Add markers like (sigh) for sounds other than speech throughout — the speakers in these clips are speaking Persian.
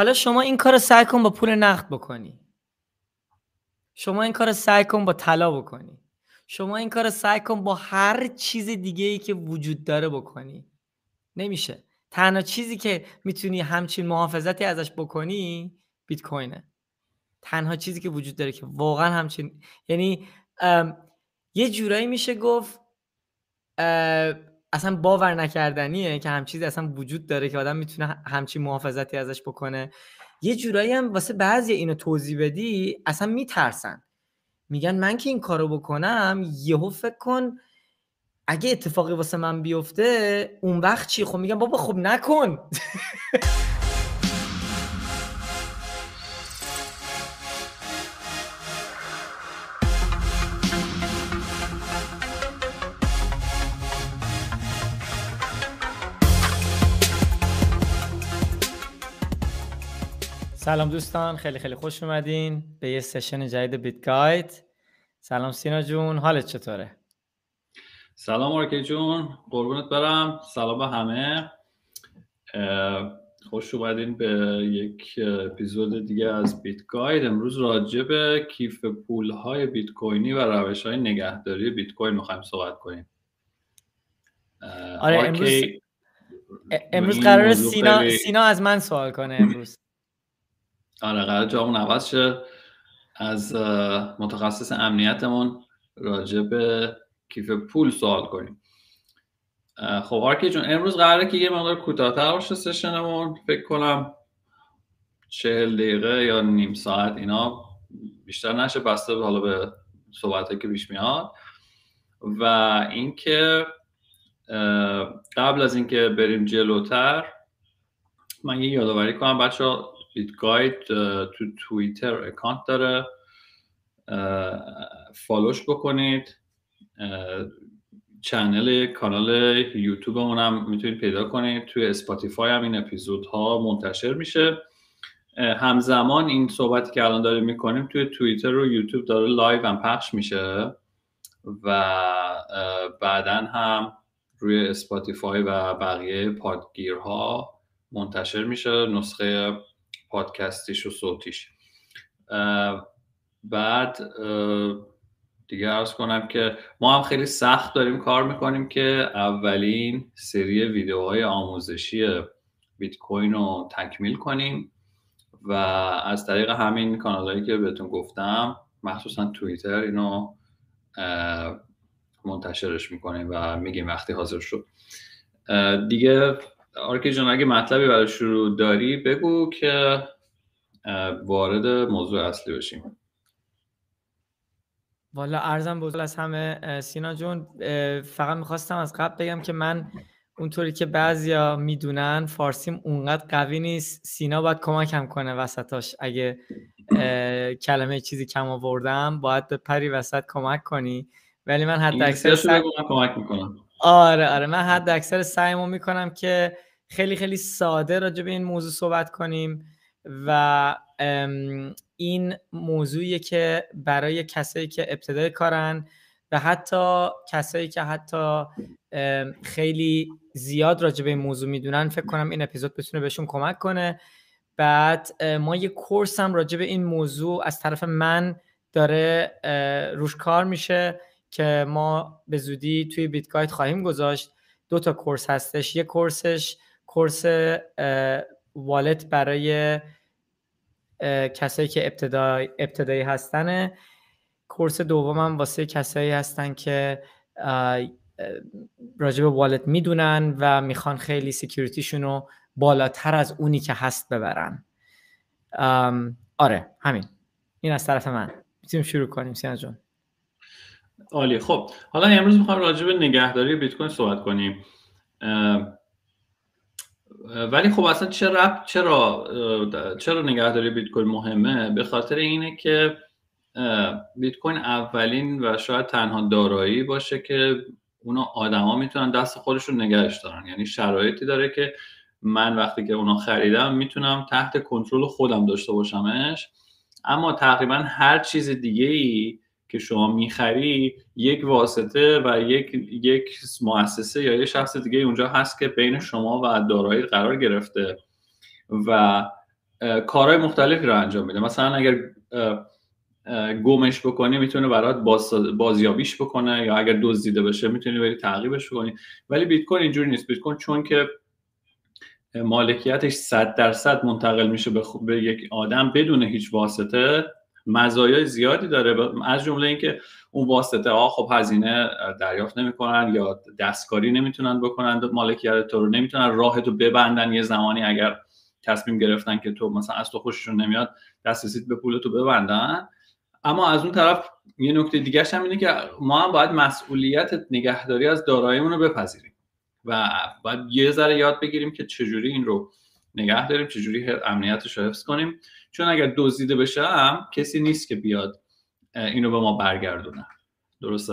حالا شما این کار سعی کن با پول نقد بکنی. شما این کار سعی کن با طلا بکنی. شما این کار سعی کن با هر چیز دیگه ای که وجود داره بکنی. نمیشه. تنها چیزی که می‌تونی همچین محافظتی ازش بکنی بیت کوینه. تنها چیزی که وجود داره که واقعا همچین یعنی یه جورایی میشه گفت اصلا باور نکردنیه که هم چیزی اصلا وجود داره که آدم می‌تونه همچین محافظتی ازش بکنه. یه جورایی هم واسه بعضی اینو توضیح بدی اصلا میترسن. میگن من که این کارو بکنم یهو فکر کن اگه اتفاقی واسه من بیفته اون وقت چی؟ خب میگن بابا خب نکن. (laughs) سلام دوستان خیلی خیلی خوش اومدین به یه session جدید Bit Guide. سلام سینا جون حالت چطوره؟ سلام آرکی جون قربونت برم سلام به همه. خوش اومدین به یک اپیزود دیگه از Bit Guide. امروز راجع به کیف پول های بیت کوینی و روش های نگهداری بیت کوین می‌خوایم صحبت کنیم. آره امروز امروز قرار سینا سینا از من سوال کنه امروز. آره قرار جامون عوض شه. از متخصص امنیتمون راجع به کیف پول سوال کنیم. خب آرکی جون امروز قراره که یه مقدار کوتاهتر باشه سشنمون. فکر کنم چهل دقیقه یا نیم ساعت اینا بیشتر نشه. بسته حالا به صحبت که پیش میاد. و اینکه قبل از اینکه بریم جلوتر من یه یادآوری کنم. بچه Bit Guide تو توییتر account داره. follow ش بکنید. channel کانال یوتیوب هم می‌تونید پیدا کنید. توی اسپاتیفای هم این اپیزودها منتشر میشه. همزمان این صحبتی که الان داریم می‌کنیم توی توییتر و یوتیوب داره live هم پخش میشه. و بعدا هم روی اسپاتیفای و بقیه پادگیرها منتشر میشه. نسخه پادکستیش و صوتیش. بعد دیگه ارز کنم که ما هم خیلی سخت داریم کار می‌کنیم که اولین سری ویدیوهای آموزشی بیت کوین رو تکمیل کنیم و از طریق همین کانالهایی که بهتون گفتم مخصوصا توییتر اینو منتشرش می‌کنیم و میگیم وقتی حاضر شد. دیگه آرکی جان اگه مطلبی برای شروع داری بگو که وارد موضوع اصلی بشیم. والا ارزم بزرگ از همه سینا جون فقط می‌خواستم از قبل بگم که من اونطوری که بعضیا می‌دونن فارسیم اونقدر قوی نیست. سینا باید کمکم کنه وسطاش. اگه کلمه چیزی کم آوردم باید به پری وسط کمک کنی. ولی من حد اکثر سعی... کمک می‌کنم آره آره. من حد اکثر سعیمو می‌کنم که خیلی خیلی ساده راجع به این موضوع صحبت کنیم و این موضوعیه که برای کسایی که ابتدای کارن و حتی کسایی که حتی خیلی زیاد راجع به این موضوع می‌دونن فکر کنم این اپیزود بتونه بهشون کمک کنه. بعد ما یه course هم راجع به این موضوع از طرف من داره روش کار میشه. که ما به زودی توی Bit Guide خواهیم گذاشت. دو تا course هستش. یه course ش course wallet برای کسایی که ابتدای ابتدایی هستن course دومم واسه کسایی هستن که راجب wallet می‌دونن و می‌خوان خیلی security شون رو بالاتر از اونی که هست ببرن. آره همین. این از طرف من. می‌تونیم شروع کنیم سینا جون. عالی. خب حالا امروز می‌خوام راجع به نگهداری بیت کوین صحبت کنیم. ولی خب اصلا چرا چرا چرا نگهداری بیت کوین مهمه؟ به خاطر اینه که بیت کوین اولین و شاید تنها دارایی باشه که اونا آدما می‌تونن دست خودشون نگهش دارن. یعنی شرایطی داره که من وقتی که اونا خریدم می‌تونم تحت کنترل خودم داشته باشمش. اما تقریبا هر چیز دیگه ای که شما می‌خری یک واسطه و یک یک مؤسسه یا یک شخص دیگه اونجا هست که بین شما و دارایی قرار گرفته و کارهای مختلفی رو انجام میده. مثلا اگر گمش بکنی می‌تونه برات بازیابیش بکنه یا اگر دزدیده بشه می‌تونی بری تعقیبش بکنی. ولی بیت کوین اینجوری نیست. بیت کوین چون که مالکیتش 100 درصد منتقل میشه به, به یک آدم بدون هیچ واسطه مزایای زیادی داره. از جمله اینکه اون واسطه ها خب هزینه دریافت نمی‌کنن یا دستکاری نمی‌تونن بکنن. مالکیت تو رو نمی‌تونن راه تو ببندن. یه زمانی اگر تصمیم گرفتن که تو مثلا از تو خوششون نمیاد دسترسیت به پول تو ببندن. اما از اون طرف یه نکته دیگه هم اینه که ما هم باید مسئولیت نگهداری از داراییمون رو بپذیریم و باید یه ذره یاد بگیریم که چجوری این رو نگه داریم چجوری امنیتش رو حفظ کنیم. چون اگر دزدیده بشه هم کسی نیست که بیاد اینو به ما برگردونه. درسته؟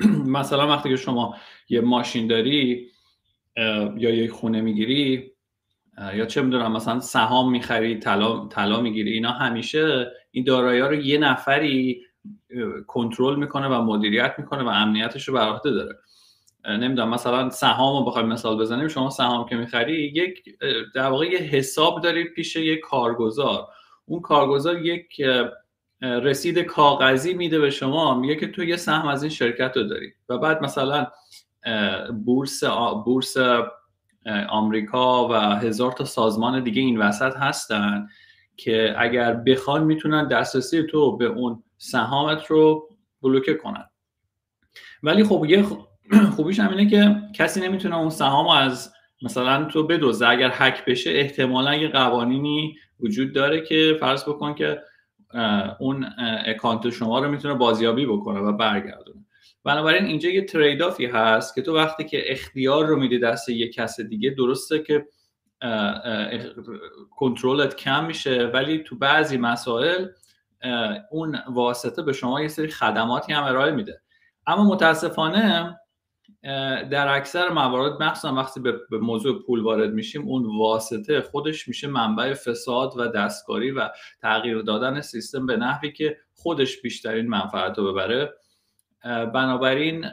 (clears throat) مثلا وقتی که شما یه ماشین داری یا یه خونه می‌گیری یا چه می‌دونم مثلا سهام می‌خری طلا طلا می‌گیری اینا همیشه این دارایی رو یه نفری کنترل می‌کنه و مدیریت می‌کنه و امنیتش رو بر داره. نمی‌دونم مثلا سهام رو بخوایم مثال بزنیم شما سهام که می‌خری یک در واقع یه حساب دارید پیش یک کارگزار. اون کارگزار یک رسید کاغذی میده به شما میگه که تو یه سهم از این شرکت رو داری. و بعد مثلا بورس بورس آمریکا و هزار تا سازمان دیگه این وسط هستن که اگر بخوان می‌تونن دسترسی تو به اون سهامت رو بلوکه کنن. ولی خب یه (clears throat) خوبیش هم اینه که کسی نمی‌تونه اون سهام از مثلا تو بدوزه اگر حک بشه احتمالا یه قوانینی وجود داره که فرض بکن که اون اکانت شما رو می‌تونه بازیابی بکنه و برگردونه. بنابراین اینجا یه تریدافی هست که تو وقتی که اختیار رو میدی دست یه کس دیگه درسته که کنترلت کم میشه ولی تو بعضی مسائل اون واسطه به شما یه سری خدماتی هم ارائه میده. اما متاسفانه در اکثر موارد مخصوصا وقتی به موضوع پول وارد میشیم اون واسطه خودش میشه منبع فساد و دستکاری و تغییر دادن سیستم به نحوی که خودش بیشترین منفعت رو ببره. بنابراین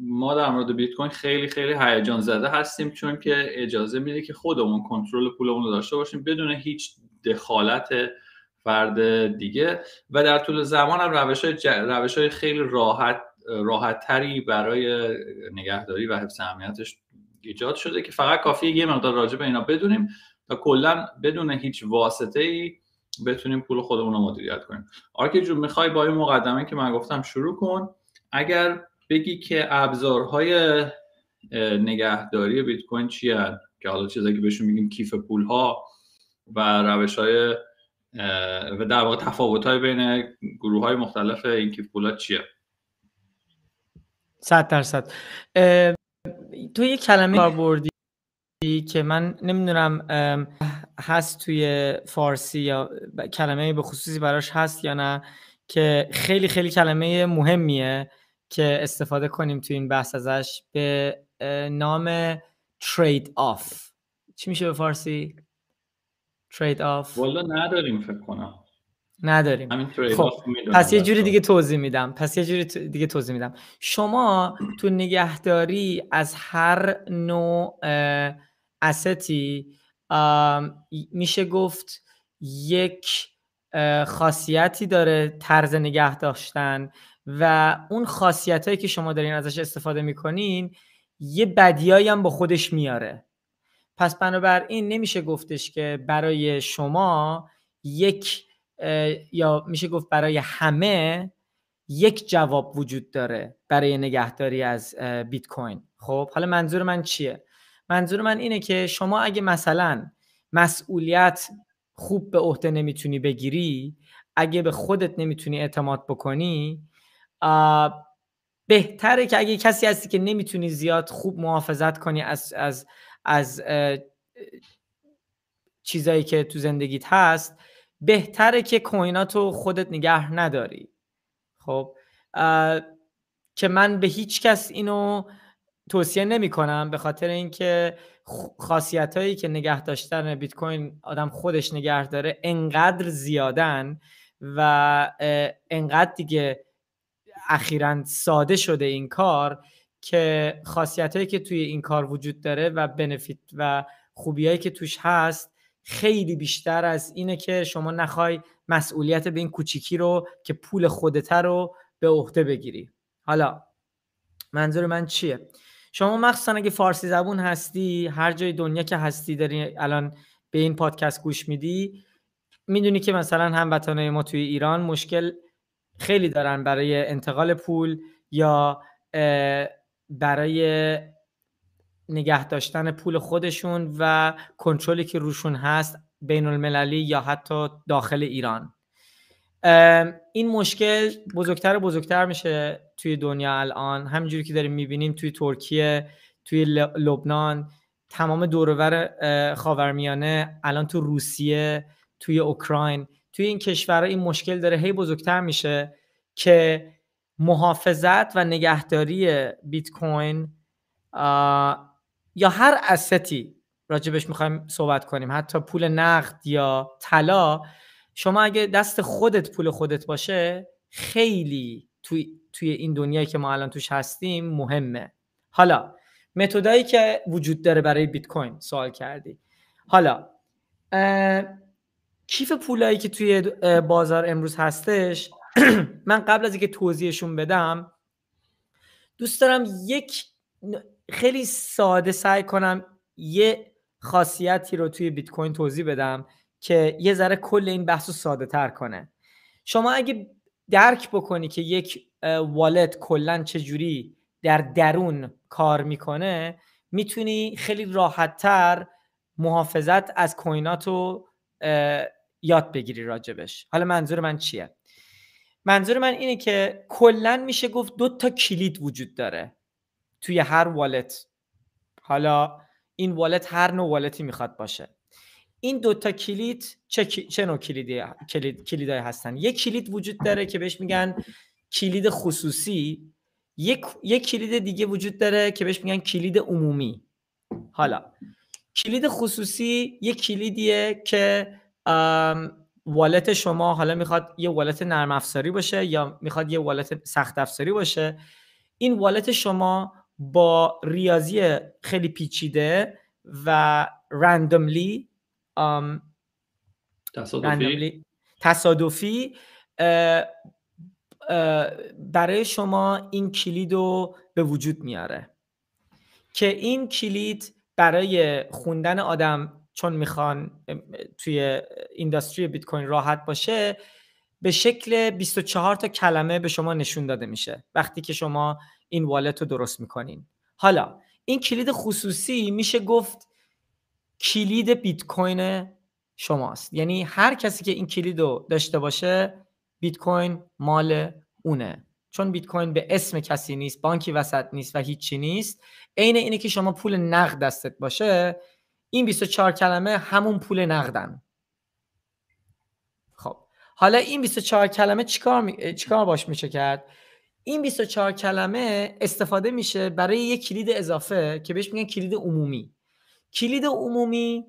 ما در مورد بیت کوین خیلی خیلی هیجان زده هستیم چون که اجازه میده که خودمون کنترل پولمون رو داشته باشیم بدون هیچ دخالت فرد دیگه. و در طول زمان هم روش های, روش های خیلی راحت راحت تری برای نگهداری و حفظ امنیتش ایجاد شده که فقط کافیه یه مقدار راجع به اینا بدونیم تا کلا بدون هیچ واسطه ای بتونیم پول خودمون رو مدیریت کنیم. آرکی جون می‌خوای با این مقدمه که من گفتم شروع کن. اگر بگی که ابزارهای نگهداری بیت کوین چی که حالا چیزایی که بهشون میگیم کیف پول ها و روش های و در واقع تفاوت های بین گروه های مختلف این کیف پول ها چیه؟ صد درصد. تو یه کلمه کار بردی که من نمی‌دونم هست توی فارسی یا کلمه به خصوصی براش هست یا نه که خیلی خیلی کلمه مهمیه که استفاده کنیم توی این بحث ازش به نام trade-off چی میشه به فارسی؟ trade-off والا نداریم فکر کنم. نداریم. خب پس یه جوری دیگه توضیح میدم. پس یه جوری دیگه توضیح میدم. شما تو نگهداری از هر نوع استی میشه گفت یک خاصیتی داره طرز نگه داشتن و اون خاصیت هایی که شما دارین ازش استفاده می‌کنین یه بدیایی هم با خودش میاره. پس بنابراین نمیشه گفتش که برای شما یک یا میشه گفت برای همه یک جواب وجود داره برای نگهداری از بیت کوین. خب حالا منظور من چیه؟ منظور من اینه که شما اگه مثلا مسئولیت خوب به عهده نمی‌تونی بگیری اگه به خودت نمی‌تونی اعتماد بکنی بهتره که اگه کسی هستی که نمی‌تونی زیاد خوب محافظت کنی از از از چیزایی که تو زندگیت هست بهتره که کویناتو خودت نگه نداری. خب که من به هیچ کس اینو توصیه نمی کنم به خاطر اینکه خاصیت هایی که نگه داشتن بیت کوین آدم خودش نگه داره انقدر زیادن و انقدر دیگه اخیرا ساده شده این کار که خاصیت هایی که توی این کار وجود داره و بنفیت و خوبی هایی که توش هست خیلی بیشتر از اینه که شما نخوای مسئولیت به این کوچیکی رو که پول خودته رو به عهده بگیری. حالا منظور من چیه؟ شما مخصوصا اگه فارسی زبون هستی هر جای دنیا که هستی داری الان به این پادکست گوش میدی می‌دونی که مثلا هموطنای ما توی ایران مشکل خیلی دارن برای انتقال پول یا برای نگه داشتن پول خودشون و کنترلی که روشون هست بین المللی یا حتی داخل ایران. این مشکل بزرگتر و بزرگتر میشه توی دنیا الان. همینجوری که داریم می‌بینیم توی ترکیه توی لبنان تمام دورور خاورمیانه الان تو روسیه توی اوکراین توی این کشورها این مشکل داره. هی بزرگتر میشه که محافظت و نگهداری بیت کوین یا هر استی راجبش می‌خوایم صحبت کنیم حتی پول نقد یا طلا شما اگه دست خودت پول خودت باشه خیلی توی, توی این دنیایی که ما الان توش هستیم مهمه. حالا متدایی که وجود داره برای بیت کوین سوال کردی. حالا کیف پولایی که توی بازار امروز هستش؟ (clears throat) من قبل از اینکه توضیحشون بدم دوست دارم یک خیلی ساده سعی کنم یه خاصیتی رو توی بیت کوین توضیح بدم که یه ذره کل این بحث رو ساده تر کنه. شما اگه درک بکنی که یک والت کلا چجوری در درون کار می‌کنه می‌تونی خیلی راحتتر محافظت از کوینات رو یاد بگیری راجبش. حالا منظور من چیه؟ منظور من اینه که کلا میشه گفت دو تا کلید وجود داره. توی هر والت. حالا این والت هر نوع والتی می‌خواد باشه. این دوتا کلید چه, چه نوع کلیدی کلید کلیدای هستن؟ یک کلید وجود داره که بهش میگن کلید خصوصی. یک یک کلید دیگه وجود داره که بهش میگن کلید عمومی. حالا کلید خصوصی یک کلیدیه که والت شما حالا می‌خواد یه والت نرم افزاری باشه یا می‌خواد یه والت سخت افزاری باشه. این والت شما با ریاضی خیلی پیچیده و رندوملی تصادفی, تصادفی برای شما این کلید رو به وجود میاره. که این کلید برای خوندن آدم چون می‌خوان توی اینداستری بیت کوین راحت باشه به شکل 24 تا کلمه به شما نشون داده میشه. وقتی که شما این والت رو درست می‌کنین. حالا این کلید خصوصی میشه گفت کلید بیت کوین شماست. یعنی هر کسی که این کلید رو داشته باشه بیت کوین مال اونه. چون بیت کوین به اسم کسی نیست بانکی وسط نیست و هیچی نیست عین اینه که شما پول نقد دستت باشه این 24 کلمه همون پول نقدن. خب حالا این 24 کلمه چیکار می... چیکار باش میشه کرد؟ این 24 کلمه استفاده میشه برای یک کلید اضافه که بهش میگن کلید عمومی. کلید عمومی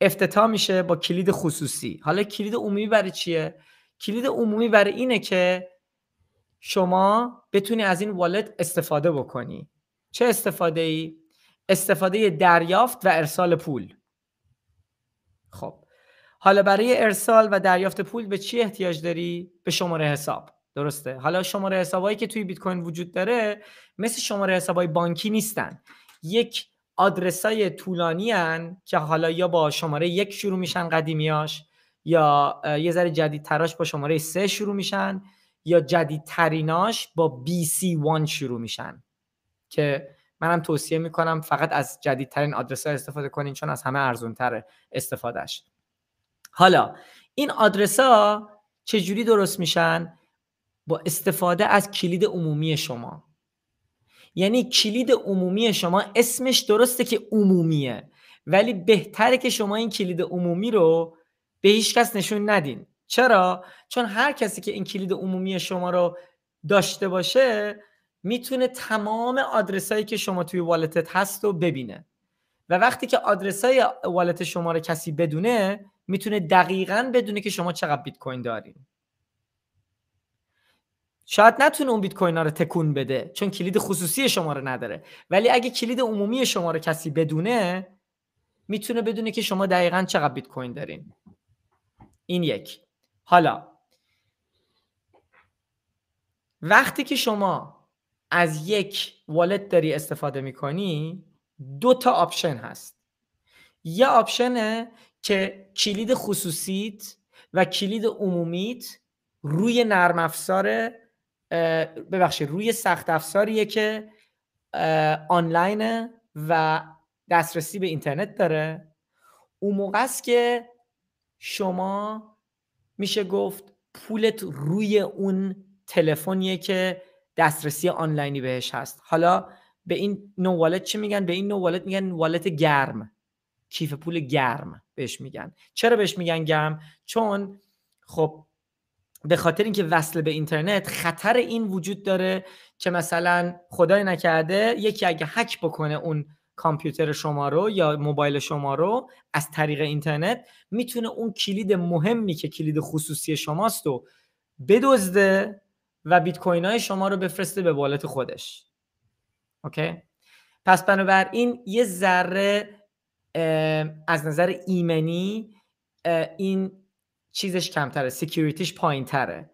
افتتاح میشه با کلید خصوصی. حالا کلید عمومی برای چیه؟ کلید عمومی برای اینه که شما بتونی از این والت استفاده بکنی. چه استفاده ای استفاده دریافت و ارسال پول. خب حالا برای ارسال و دریافت پول به چی احتیاج داری؟ به شماره حساب. درسته. حالا شماره حسابایی که توی بیت کوین وجود داره مثل شماره حسابای بانکی نیستن. یک آدرسای طولانی هن که حالا یا با شماره یک شروع میشن قدیمیاش یا یه ذره جدید تراش با شماره سه شروع میشن یا جدید تریناش با BC1 شروع میشن. که منم توصیه می‌کنم فقط از جدیدترین آدرس ها استفاده کنین چون از همه ارزون تره استفادهش حالا این آدرس ها چجوری درست میشن؟ با استفاده از کلید عمومی شما. یعنی کلید عمومی شما اسمش درسته که عمومیه ولی بهتره که شما این کلید عمومی رو به هیچ کس نشون ندین. چرا؟ چون هر کسی که این کلید عمومی شما رو داشته باشه می‌تونه تمام آدرسایی که شما توی والتت هست رو ببینه. و وقتی که آدرسای والت شما رو کسی بدونه می‌تونه دقیقا بدونه که شما چقدر بیت کوین دارین. شاید نتونه اون بیت کوین رو تکون بده چون کلید خصوصی شما رو نداره. ولی اگه کلید عمومی شما رو کسی بدونه می‌تونه بدونه که شما دقیقا چقدر بیت کوین دارین. این یک. حالا وقتی که شما از یک wallet داری استفاده می‌کنی دو تا option هست. یه option ه که کلید خصوصیت و کلید عمومیت روی نرم افزار ببخشید روی سخت افزاریه که آنلاینه و دسترسی به اینترنت داره. اون موقع است که شما میشه گفت پولت روی اون تلفنیه که دسترسی آنلاینی بهش هست. حالا به این نو والت چی میگن؟ به این نو والت میگن والت گرم. کیف پول گرم بهش میگن. چرا بهش میگن گرم؟ چون خب به خاطر اینکه وصل به اینترنت خطر این وجود داره که مثلا خدای نکرده یکی اگه هک بکنه اون کامپیوتر شما رو یا موبایل شما رو از طریق اینترنت می‌تونه اون کلید مهمی که کلید خصوصی شماست و بدزده و بیت کوین های شما رو بفرسته به wallet خودش. Okay؟ پس بنابراین یه ذره از نظر ایمنی این چیزش کمتره security ش پایین تره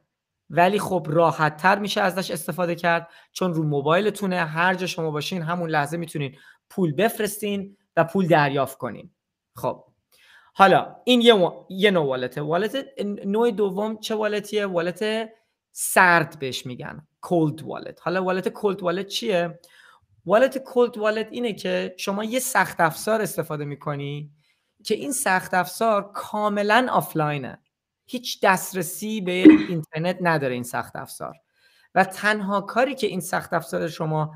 ولی خب راحت تر میشه ازش استفاده کرد چون رو موبایلتونه هر جا شما باشین همون لحظه می‌تونین پول بفرستین و پول دریافت کنین. خب حالا این یه, یه نوع والته والت نوع دوم چه والتیه والت سرد بهش میگن کولد والت حالا والت کولد والت چیه؟ والت کولد والت اینه که شما یه سخت افزار استفاده می‌کنی که این سخت افزار کاملا آفلاینه هیچ دسترسی به اینترنت نداره این سخت افزار. و تنها کاری که این سخت افزار شما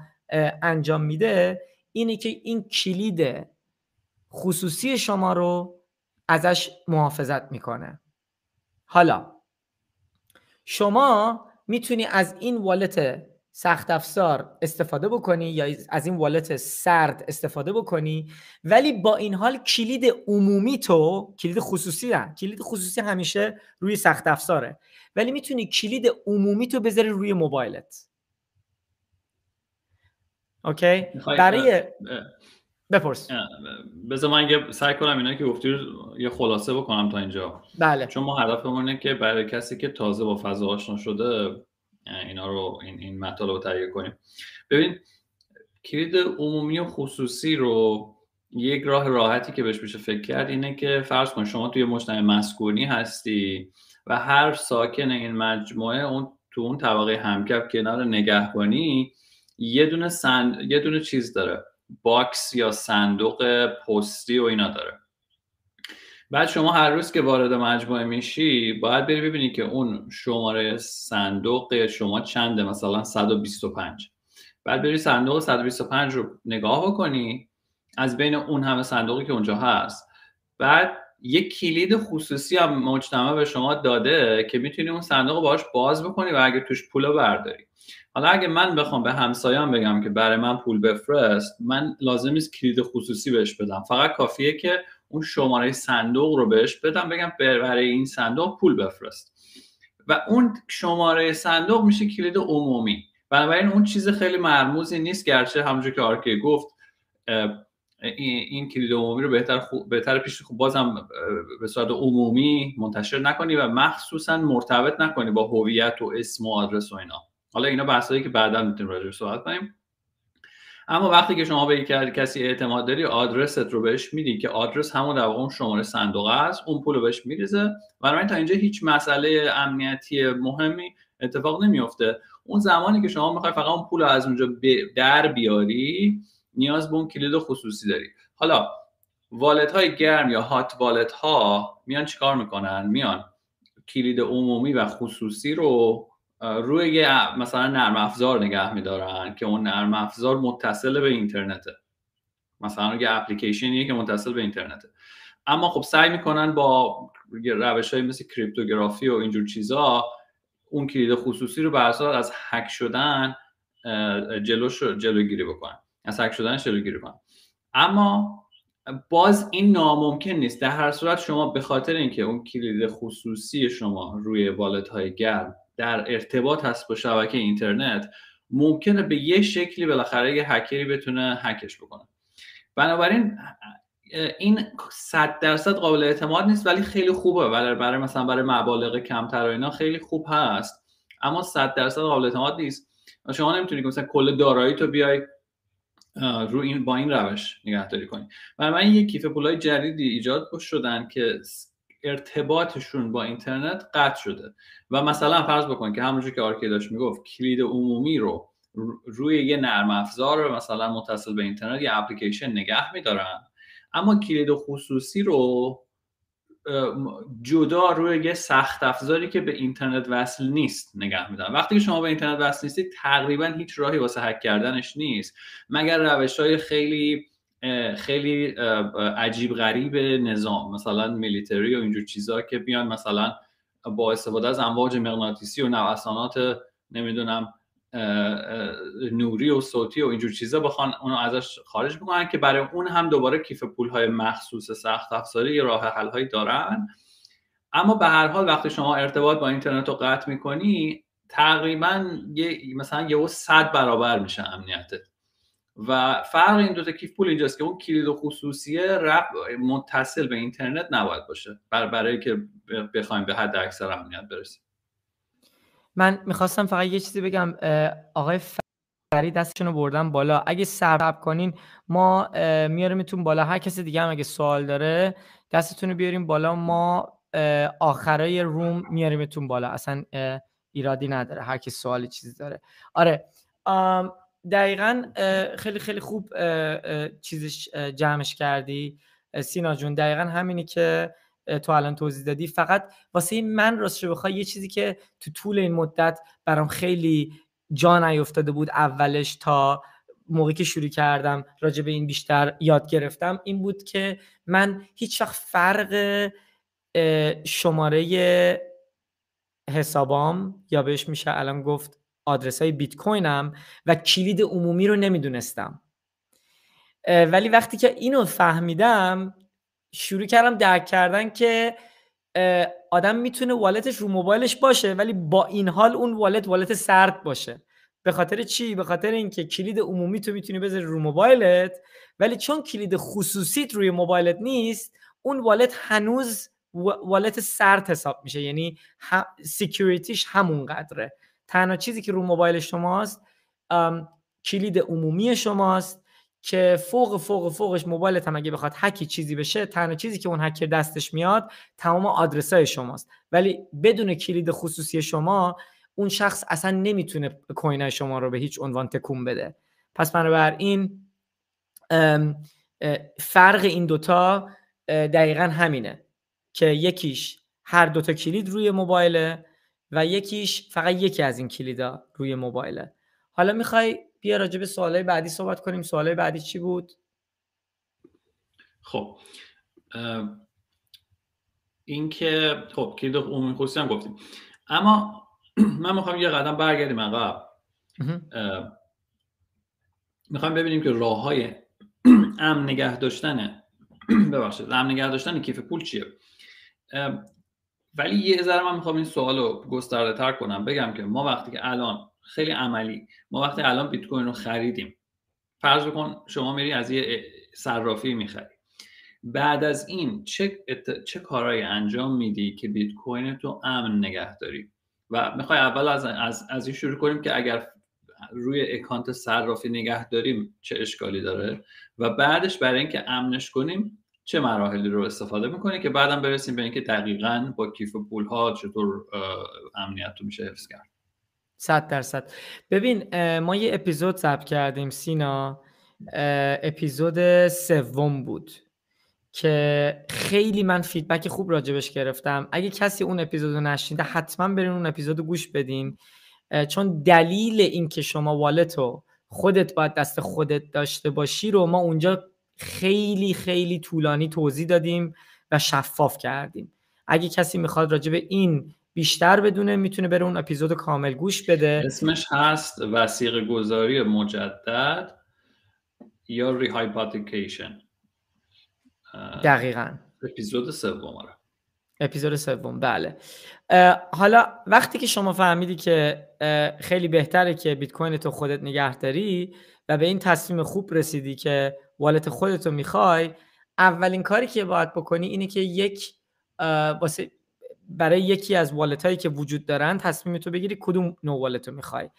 انجام میده اینه که این کلید خصوصی شما رو ازش محافظت می‌کنه. حالا شما می‌تونی از این والت سخت افزار استفاده بکنی یا از این والت سرد استفاده بکنی. ولی با این حال کلید عمومی تو کلید خصوصی نه. کلید خصوصی همیشه روی سخت افزاره. ولی می‌تونی کلید عمومی تو بذاری روی موبایلت. اوکی؟ برای بپرس. بذار من یه سعی کنم اینا که گفتی یه خلاصه بکنم تا اینجا. بله. چون ما هدفمون اینه که برای کسی که تازه با فضا آشنا شده اینا رو این این مطالب رو تهیه کنیم. ببین کلید عمومی و خصوصی رو یک راه راحتی که بهش میشه فکر کرد اینه که فرض کن شما توی مجتمع مسکونی هستی و هر ساکن این مجموعه اون تو اون طبقه همکف کنار نگهبانی یه دونه سند... یه دونه چیز داره. باکس یا صندوق پستی و اینا داره. بعد شما هر روز که وارد مجموعه میشی باید بری ببینی که اون شماره صندوق شما چنده؟ مثلا 125 بعد بری صندوق 125 رو نگاه بکنی از بین اون همه صندوقی که اونجا هست. بعد یک کلید خصوصی هم مجتمع به شما داده که می‌تونی اون صندوق رو باز بکنی و اگه توش پول برداری. حالا اگه من بخوام به همسایه‌ام بگم که برای من پول بفرست من لازم نیست کلید خصوصی بهش بدم. فقط کافیه که اون شماره صندوق رو بهش بدم بگم برای این صندوق پول بفرست. و اون شماره صندوق میشه کلید عمومی. بنابراین اون چیز خیلی مرموزی نیست گرچه همونجور که آرکی گفت این کلید عمومی رو بهتر خوب بهتر پیش خوب بازم به صورت عمومی منتشر نکنی و مخصوصا مرتبط نکنی با هویت و اسم و آدرس و اینا. حالا اینا بحثایی که بعدا می‌تونیم راجع صحبت کنیم. اما وقتی که شما به کسی اعتماد داری آدرست رو بهش میدی که آدرس همون در واقع شماره صندوق است اون پول رو بهش میریزه. بنابراین تا اینجا هیچ مسئله امنیتی مهمی اتفاق نمیفته اون زمانی که شما می‌خوای فقط اون پول رو از اونجا در بیاری نیاز به اون کلید خصوصی داری. حالا والت های گرم یا هات والت ها میان چیکار می‌کنن؟ میان کلید عمومی و خصوصی رو روی مثلا نرم افزار نگه میدارن که اون نرم افزار متصل به اینترنته. مثلا یه اپلیکیشنیه که متصل به اینترنته. اما خب سعی می‌کنن با روش های مثل کریپتوگرافی و اینجور چیزا اون کلید خصوصی رو بر از هک شدن جلوش جلوگیری بکنن. از هک شدن جلوگیری بکنن اما باز این ناممکن نیست. در هر صورت شما به خاطر اینکه اون کلید خصوصی شما روی والت های گرم در ارتباط هست با شبکه اینترنت ممکنه به یه شکلی بالاخره یه هکری بتونه هکش بکنه. بنابراین این صد درصد قابل اعتماد نیست ولی خیلی خوبه. ولی برای مثلا برای مبالغ کمتر و اینا خیلی خوب هست. اما صد درصد قابل اعتماد نیست. شما نمی‌تونی مثلا کل دارایی تو بیای رو این با این روش نگهداری کنی. برای من یک کیف پولای جدیدی ایجاد شدن که ارتباطشون با اینترنت قطع شده. و مثلا فرض بکن که همونجور که آرکی داشت می‌گفت کلید عمومی رو روی یه نرم افزار مثلا متصل به اینترنت یه اپلیکیشن نگه میدارن. اما کلید خصوصی رو جدا روی یه سخت افزاری که به اینترنت وصل نیست نگه میدارن. وقتی که شما به اینترنت وصل نیستید تقریبا هیچ راهی واسه هک کردنش نیست. مگر روش های خیلی خیلی عجیب غریب نظام مثلا میلیتری و اینجور چیزها که بیان مثلا با استفاده از امواج مغناطیسی و نوسانات نمی‌دونم نوری و صوتی و اینجور چیزا بخوان اونو ازش خارج بکنن که برای اون هم دوباره کیف پول های مخصوص سخت افزاری یه راه حل هایی دارن. اما به هر حال وقتی شما ارتباط با اینترنت رو قطع می‌کنی تقریبا یه مثلا یه صد برابر میشه امنیتت. و فرق این دوتا کیف پول اینجاست که اون کلید خصوصیه رب متصل به اینترنت نباید باشه. برای که بخوایم به حد اکثر امنیت برسیم. من می‌خواستم فقط یه چیزی بگم. آقای فری دستشون رو بردم بالا. اگه سرب کنین ما میاریمتون بالا. هر کسی دیگه هم اگه سوال داره دستتون رو بیاریم بالا. ما آخرای روم میاریمتون بالا. اصلا ایرادی نداره. هر کی سوالی چیزی داره. آره. دقیقا خیلی خیلی خوب چیزش جمعش کردی. سینا جون دقیقا همینی که تو الان توضیح دادی. فقط واسه من راستش بخوای یه چیزی که تو طول این مدت برام خیلی جا نیفتاده بود اولش تا موقعی که شروع کردم راجع به این بیشتر یاد گرفتم این بود که من هیچ وقت فرق شماره حسابام یا بهش میشه الان گفت آدرس های بیت کوینم و کلید عمومی رو نمی‌دونستم. ولی وقتی که اینو فهمیدم شروع کردم درک کردن که آدم می‌تونه والتش رو موبایلش باشه ولی با این حال اون والت والت سرد باشه. به خاطر چی؟ به خاطر اینکه کلید عمومی تو می‌تونی بذاری رو موبایلت ولی چون کلید خصوصیت روی موبایلت نیست اون wallet هنوز wallet سرد حساب میشه. یعنی security ش همون قدره. تنها چیزی که رو موبایل شماست کلید عمومی شماست که فوق فوق فوقش موبایلت هم اگه بخواد هکی چیزی بشه تنها چیزی که اون هکر دستش میاد تمام آدرس های شماست. ولی بدون کلید خصوصی شما اون شخص اصلا نمی‌تونه coin شما رو به هیچ عنوان تکون بده. پس بنابراین فرق این دوتا دقیقا همینه که یکیش هر دوتا کلید روی موبایله و یکیش فقط یکی از این کلیدا روی موبایله. حالا می‌خوای بیا راجع به سوالای بعدی صحبت کنیم. سوالای بعدی چی بود؟ خب این که خب کلید عمومی خصوصی هم گفتیم. اما (clears throat) من می‌خوام یه قدم برگردیم عقب. می‌خوام ببینیم که راه های (clears throat) امن نگه داشتن (clears throat) ببخشید امن نگه داشتن کیف پول چیه؟ ولی یه ذره من می‌خوام این سوال رو گسترده تر کنم بگم که ما وقتی که الان خیلی عملی ما وقتی الان بیت کوین رو خریدیم فرض بکن شما میری از یه صرافی می‌خری. بعد از این چه, ات... چه کارهایی انجام میدی که بیت کوین تو امن نگه داری؟ و می‌خوای اول از, از, از این شروع کنیم که اگر روی اکانت صرافی نگه داریم چه اشکالی داره؟ و بعدش برای اینکه امنش کنیم چه مراحلی رو استفاده می‌کنی که بعدم برسیم به اینکه دقیقا با کیف پول ها چطور امنیت رو میشه حفظ کرد. صد درصد. ببین ما یه اپیزود ضبط کردیم سینا. اپیزود سوم بود که خیلی من feedback خوب راجبش گرفتم. اگه کسی اون اپیزود رو نشنیده حتما برین اون اپیزود رو گوش بدین. چون دلیل اینکه شما والت رو خودت باید دست خودت داشته باشی رو ما اونجا خیلی خیلی طولانی توضیح دادیم و شفاف کردیم. اگه کسی می‌خواد راجع به این بیشتر بدونه می‌تونه بره اون اپیزود کامل گوش بده. اسمش هست وسیق گذاری مجدد یا ریهایپاتیکیشن دقیقا. اپیزود سوم آره. اپیزود سوم بله. حالا وقتی که شما فهمیدی که خیلی بهتره که بیت کوین تو خودت نگه داری و به این تصمیم خوب رسیدی که والت خودتو می‌خوای اولین کاری که باید بکنی اینه که یک واسه برای یکی از والت هایی که وجود دارن تصمیم تو بگیری کدوم نوع والت رو می‌خوای.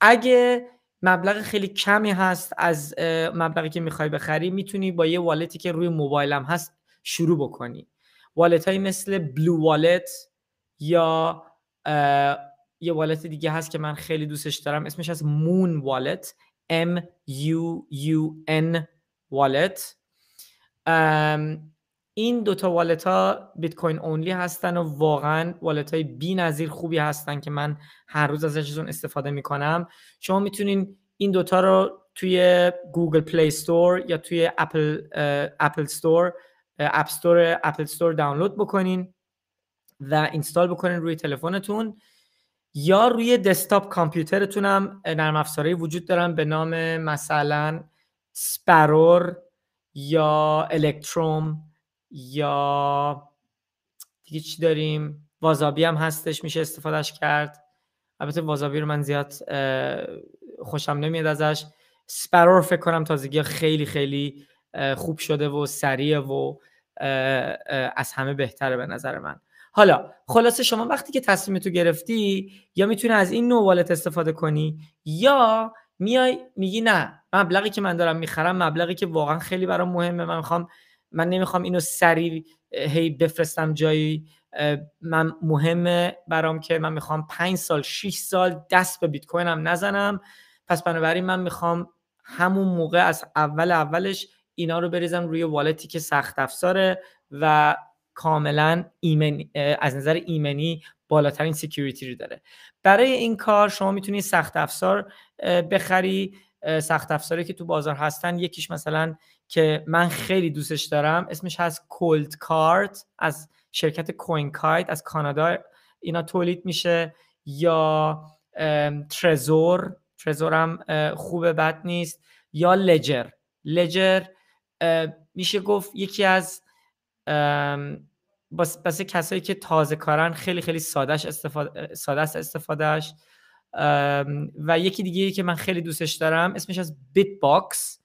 اگه مبلغ خیلی کمی هست از مبلغی که می‌خوای بخری می‌تونی با یه والتی که روی موبایلم هست شروع بکنی. wallet هایی مثل Blue Wallet یا یه wallet دیگه هست که من خیلی دوستش دارم اسمش هست Muun Wallet M U U N wallet این دوتا wallet ها bitcoin only هستن و واقعا والت های بی نظیر خوبی هستن که من هر روز ازشون استفاده می‌کنم. شما می‌تونین این دوتا رو توی Google Play Store یا توی اپل Apple Store App Store Apple Store دانلود بکنین و install بکنین روی تلفنتون. یا روی دسکتاپ کامپیوترتون هم نرم افزارهایی وجود دارن به نام مثلا Sparrow یا Electrum یا دیگه چی داریم؟ Wasabi هم هستش میشه استفادهش کرد. البته Wasabi رو من زیاد خوشم نمیاد ازش. سپرور فکر کنم تازگی خیلی خیلی خوب شده و سریع و از همه بهتره به نظر من. حالا خلاصه شما وقتی که تصمیم تو گرفتی یا می‌تونی از این نوع والت استفاده کنی یا میای میگی نه مبلغی که من دارم می‌خرم مبلغی که واقعا خیلی برام مهمه. من می‌خوام من نمی‌خوام اینو سریع هی بفرستم جایی من مهمه برام که من می‌خوام پنج سال 6 سال دست به بیت کوینم نزنم. پس بنابراین من می‌خوام همون موقع از اول اولش اینا رو بریزم روی wallet ی که سخت افزاره و کاملا ایمن از نظر ایمنی بالاترین security رو داره. برای این کار شما می‌تونید سخت افزار بخری. سخت افزاری که تو بازار هستن یکیش مثلا که من خیلی دوستش دارم اسمش هست Coldcard از شرکت Coinkite از کانادا. اینا تولید میشه. یا Trezor Trezor هم خوبه بد نیست. یا Ledger Ledger میشه گفت یکی از best کسایی که تازه کارن خیلی خیلی سادهش استفاده ساده است استفادهش و یکی دیگه که من خیلی دوستش دارم اسمش هست BitBox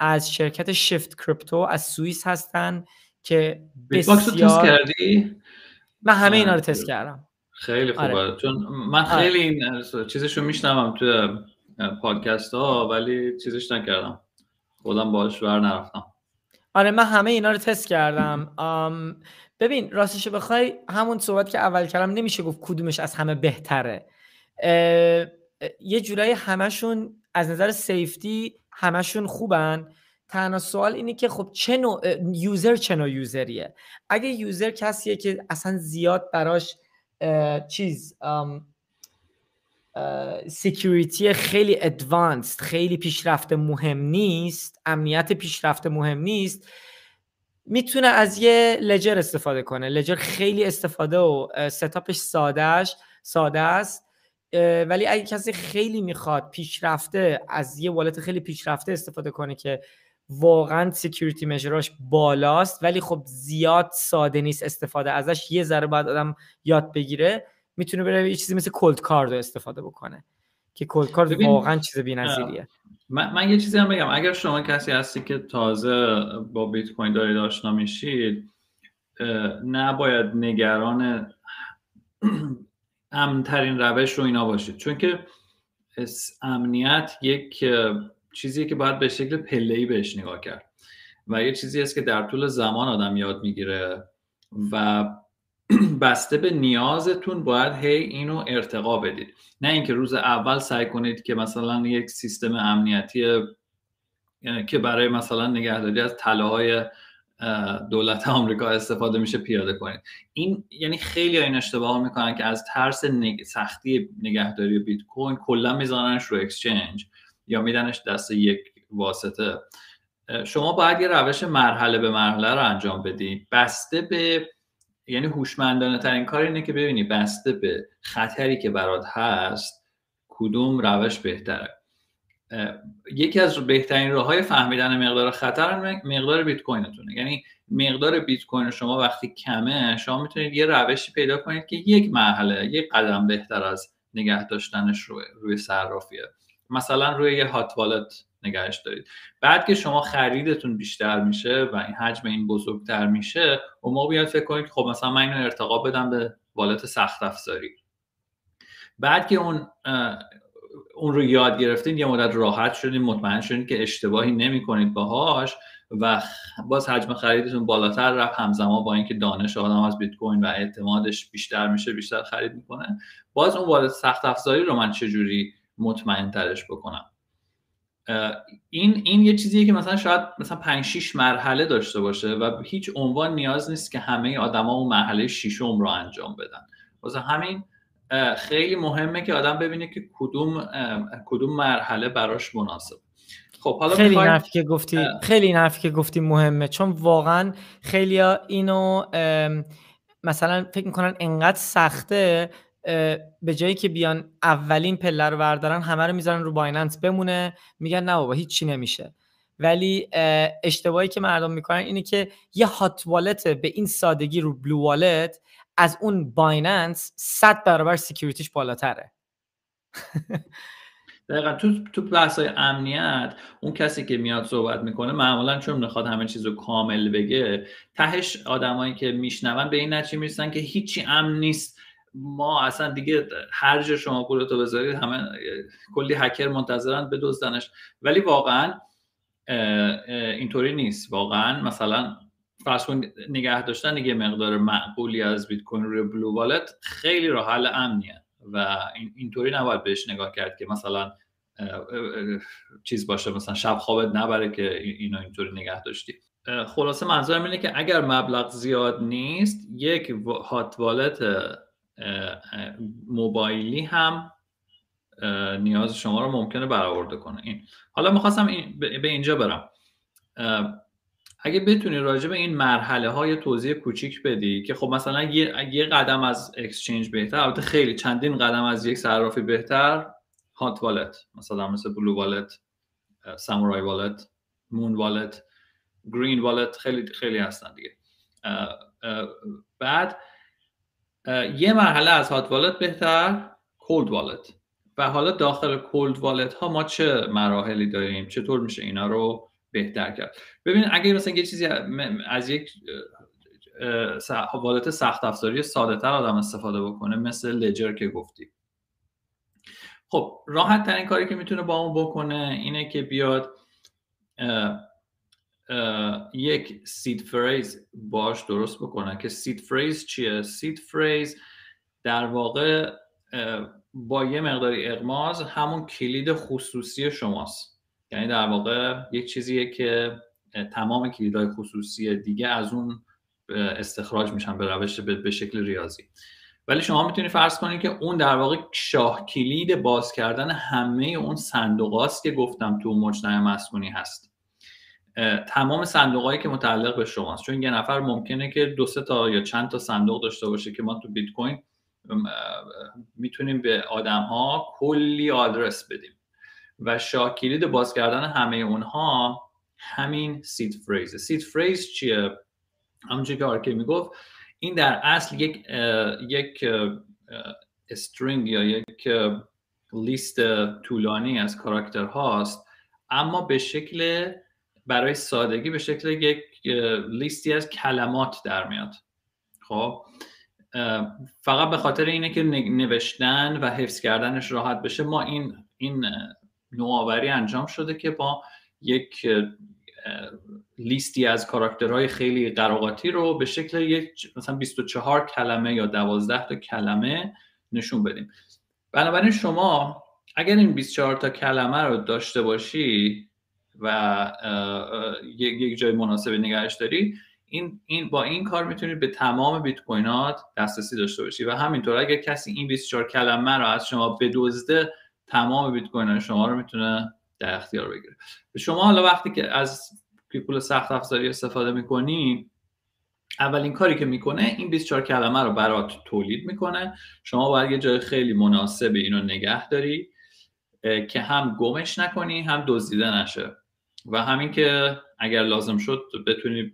از شرکت Shift Crypto از سوئیس هستن که بسیار رو تست کردی؟ من همه اینا رو تست کردم. خیلی خوبه. آره. چون من آره. خیلی این چیزشو میشنوم تو پادکست ها ولی چیزش نکردم. خودم باش ور نرفتم. آره من همه اینا رو تست کردم. ببین راستش بخوای همون صحبت که اول کردم نمیشه گفت کدومش از همه بهتره. یه جورایی همشون از نظر سیفتی همشون خوبن. تنها سوال اینه که خب چه نوع user چه نوع user یه اگه user کسیه که اصلا زیاد براش چیز security خیلی advanced خیلی پیشرفته مهم نیست امنیت پیشرفته مهم نیست. می‌تونه از یه Ledger استفاده کنه. Ledger خیلی استفاده و setup ش سادهش ساده است. ولی اگه کسی خیلی می‌خواد پیشرفته از یه wallet خیلی پیشرفته استفاده کنه که واقعا security measure اش بالاست ولی خب زیاد ساده نیست استفاده ازش یه ذره باید آدم یاد بگیره. می‌تونه بره یه چیزی مثل Coldcard استفاده بکنه که Coldcard واقعا چیز بی‌نظیریه. من, من یه چیزی هم بگم. اگر شما کسی هستی که تازه با بیت کوین دارید آشنا میشید نباید نگران (clears throat) امنترین روش رو اینا باشید. چون که امنیت یک چیزی که باید به شکل پله‌ای بهش نگاه کرد. و یه چیزی است که در طول زمان آدم یاد می‌گیره و (clears throat) بسته به نیازتون باید هی اینو ارتقا بدید. نه اینکه روز اول سعی کنید که مثلا یک سیستم امنیتی که برای مثلا نگهداری از طلاهای دولت آمریکا استفاده میشه پیاده کنید. این یعنی خیلی این اشتباه می‌کنن که از ترس نگ... سختی نگهداری بیت کوین کلا میزننش رو اکسچنج یا میدنش دست یک واسطه. شما باید یه روش مرحله به مرحله رو انجام بدی. بسته به یعنی هوشمندانه ترین کار اینه که ببینی بسته به خطری که برات هست کدوم روش بهتره. یکی از بهترین راه های فهمیدن مقدار خطر مقدار بیت کوینتونه یعنی مقدار بیت کوین شما وقتی کمه شما می‌تونید یه روشی پیدا کنید که یک مرحله یک قدم بهتر از نگه داشتنش روی, روی صرافیه. مثلا روی یه هات والت نگهش دارید. بعد که شما خریدتون بیشتر میشه و این حجم این بزرگتر میشه اون موقع بیاد فکر کنید خب مثلا من اینو ارتقا بدم به والت سخت افزاری. بعد که اون اون رو یاد گرفتین یه مدت راحت شدین مطمئن شدین که اشتباهی نمی کنید باهاش و باز حجم خریدتون بالاتر رفت همزمان با اینکه دانش آدم از بیت کوین و اعتمادش بیشتر میشه بیشتر خرید می‌کنه. باز اون والت سخت افزاری رو من چجوری مطمئن ترش بکنم؟ این این یه چیزیه که مثلا شاید مثلا 5 6 مرحله داشته باشه و هیچ عنوان نیاز نیست که همه آدما اون مرحله ششم رو انجام بدن. واسه همین خیلی مهمه که آدم ببینه که کدوم کدوم مرحله براش مناسب. خب حالا خیلی این حرفی که گفتی خیلی این حرفی که گفتی مهمه. چون واقعا خیلی اینو مثلا فکر می‌کنن انقدر سخته به جایی که بیان اولین پله رو بردارن همه رو می‌ذارن رو Binance بمونه. میگن نه بابا هیچی نمیشه. ولی اشتباهی که مردم می‌کنن اینه که یه hot wallet به این سادگی رو BlueWallet از اون Binance 100 برابر security ش بالاتره. (laughs) دقیقا. تو تو بحث امنیت اون کسی که میاد صحبت می‌کنه معمولا چون می‌خواد همه چیز رو کامل بگه تهش آدمایی که میشنون به این نتیجه می‌رسن که هیچی امن نیست. ما اصلا دیگه هر جا شما پولتو بذارید همه کلی هکر منتظرن بدزدنش. ولی واقعا اینطوری نیست. واقعا مثلا فرض کن نگه داشتن یه مقدار معقولی از بیت کوین روی بلو والت خیلی راه حل امنیه و اینطوری نباید بهش نگاه کرد که مثلا چیز باشه مثلا شب خوابت نبره که اینو اینطوری نگه داشتی. خلاصه منظورم اینه که اگر مبلغ زیاد نیست یک هات والت موبایلی هم نیاز شما رو ممکنه برآورده کنه. این حالا می‌خواستم به اینجا برم. اگه بتونی راجع به این مرحله های توضیح کوچیک بدی که خب مثلا یه, یه قدم از اکسچنج بهتر البته خیلی چندین قدم از یک صرافی بهتر هات والت مثلا مثل بلو والت سامورای والت مون والت گرین والت خیلی خیلی هستن دیگه. بعد یه مرحله از هات والت بهتر کولد والت و حالا داخل کولد والت ها ما چه مراحلی داریم؟ چطور میشه اینا رو بهتر کرد؟ ببین اگه مثلا یه چیزی از یک والت سخت افزاری ساده تر آدم استفاده بکنه مثل لجر که گفتی خب راحت ترین کاری که می‌تونه با اون بکنه اینه که بیاد یک سید فریز باش درست بکنه که سید فریز چیه؟ سید فریز در واقع با یه مقداری اغماز همون کلید خصوصی شماست. یعنی در واقع یک چیزیه که تمام کلیدهای خصوصی دیگه از اون استخراج میشن به روش به شکل ریاضی. ولی شما می‌تونید فرض کنید که اون در واقع شاه کلید باز کردن همه اون صندوقاست که گفتم تو مجتمع مسکونی هست. تمام صندوق که متعلق به شماست چون یه نفر ممکنه که دو سه تا یا چند تا صندوق داشته باشه که ما تو بیت کوین می‌تونیم به آدم ها کلی آدرس بدیم. و شاه کلید باز کردن همه اونها همین سید فریز سید فریز چیه؟ همونجوری که آرکی می‌گفت این در اصل یک یک استرینگ یا یک لیست طولانی از کاراکتر هاست اما به شکل برای سادگی به شکل یک لیستی از کلمات در میاد. خب فقط به خاطر اینه که نوشتن و حفظ کردنش راحت بشه ما این این نوآوری انجام شده که با یک لیستی از کاراکترهای خیلی قراقاتی رو به شکل یک مثلا 24 کلمه یا 12 تا کلمه نشون بدیم. بنابراین شما اگر این 24 تا کلمه رو داشته باشی و یک جای مناسب نگهش داری. این, این با این کار می‌تونید به تمام بیت کوینات دسترسی داشته باشی. و همینطور اگر کسی این 24 کلمه رو از شما بدزده تمام بیت کوین شما رو می‌تونه در اختیار بگیره. شما حالا وقتی که از پول سخت افزاری استفاده می‌کنی اولین کاری که می‌کنه این 24 کلمه رو برات تولید می‌کنه. شما باید یه جای خیلی مناسب اینو نگه داری که هم گمش نکنی هم دزدیده نشه. و همین که اگر لازم شد بتونی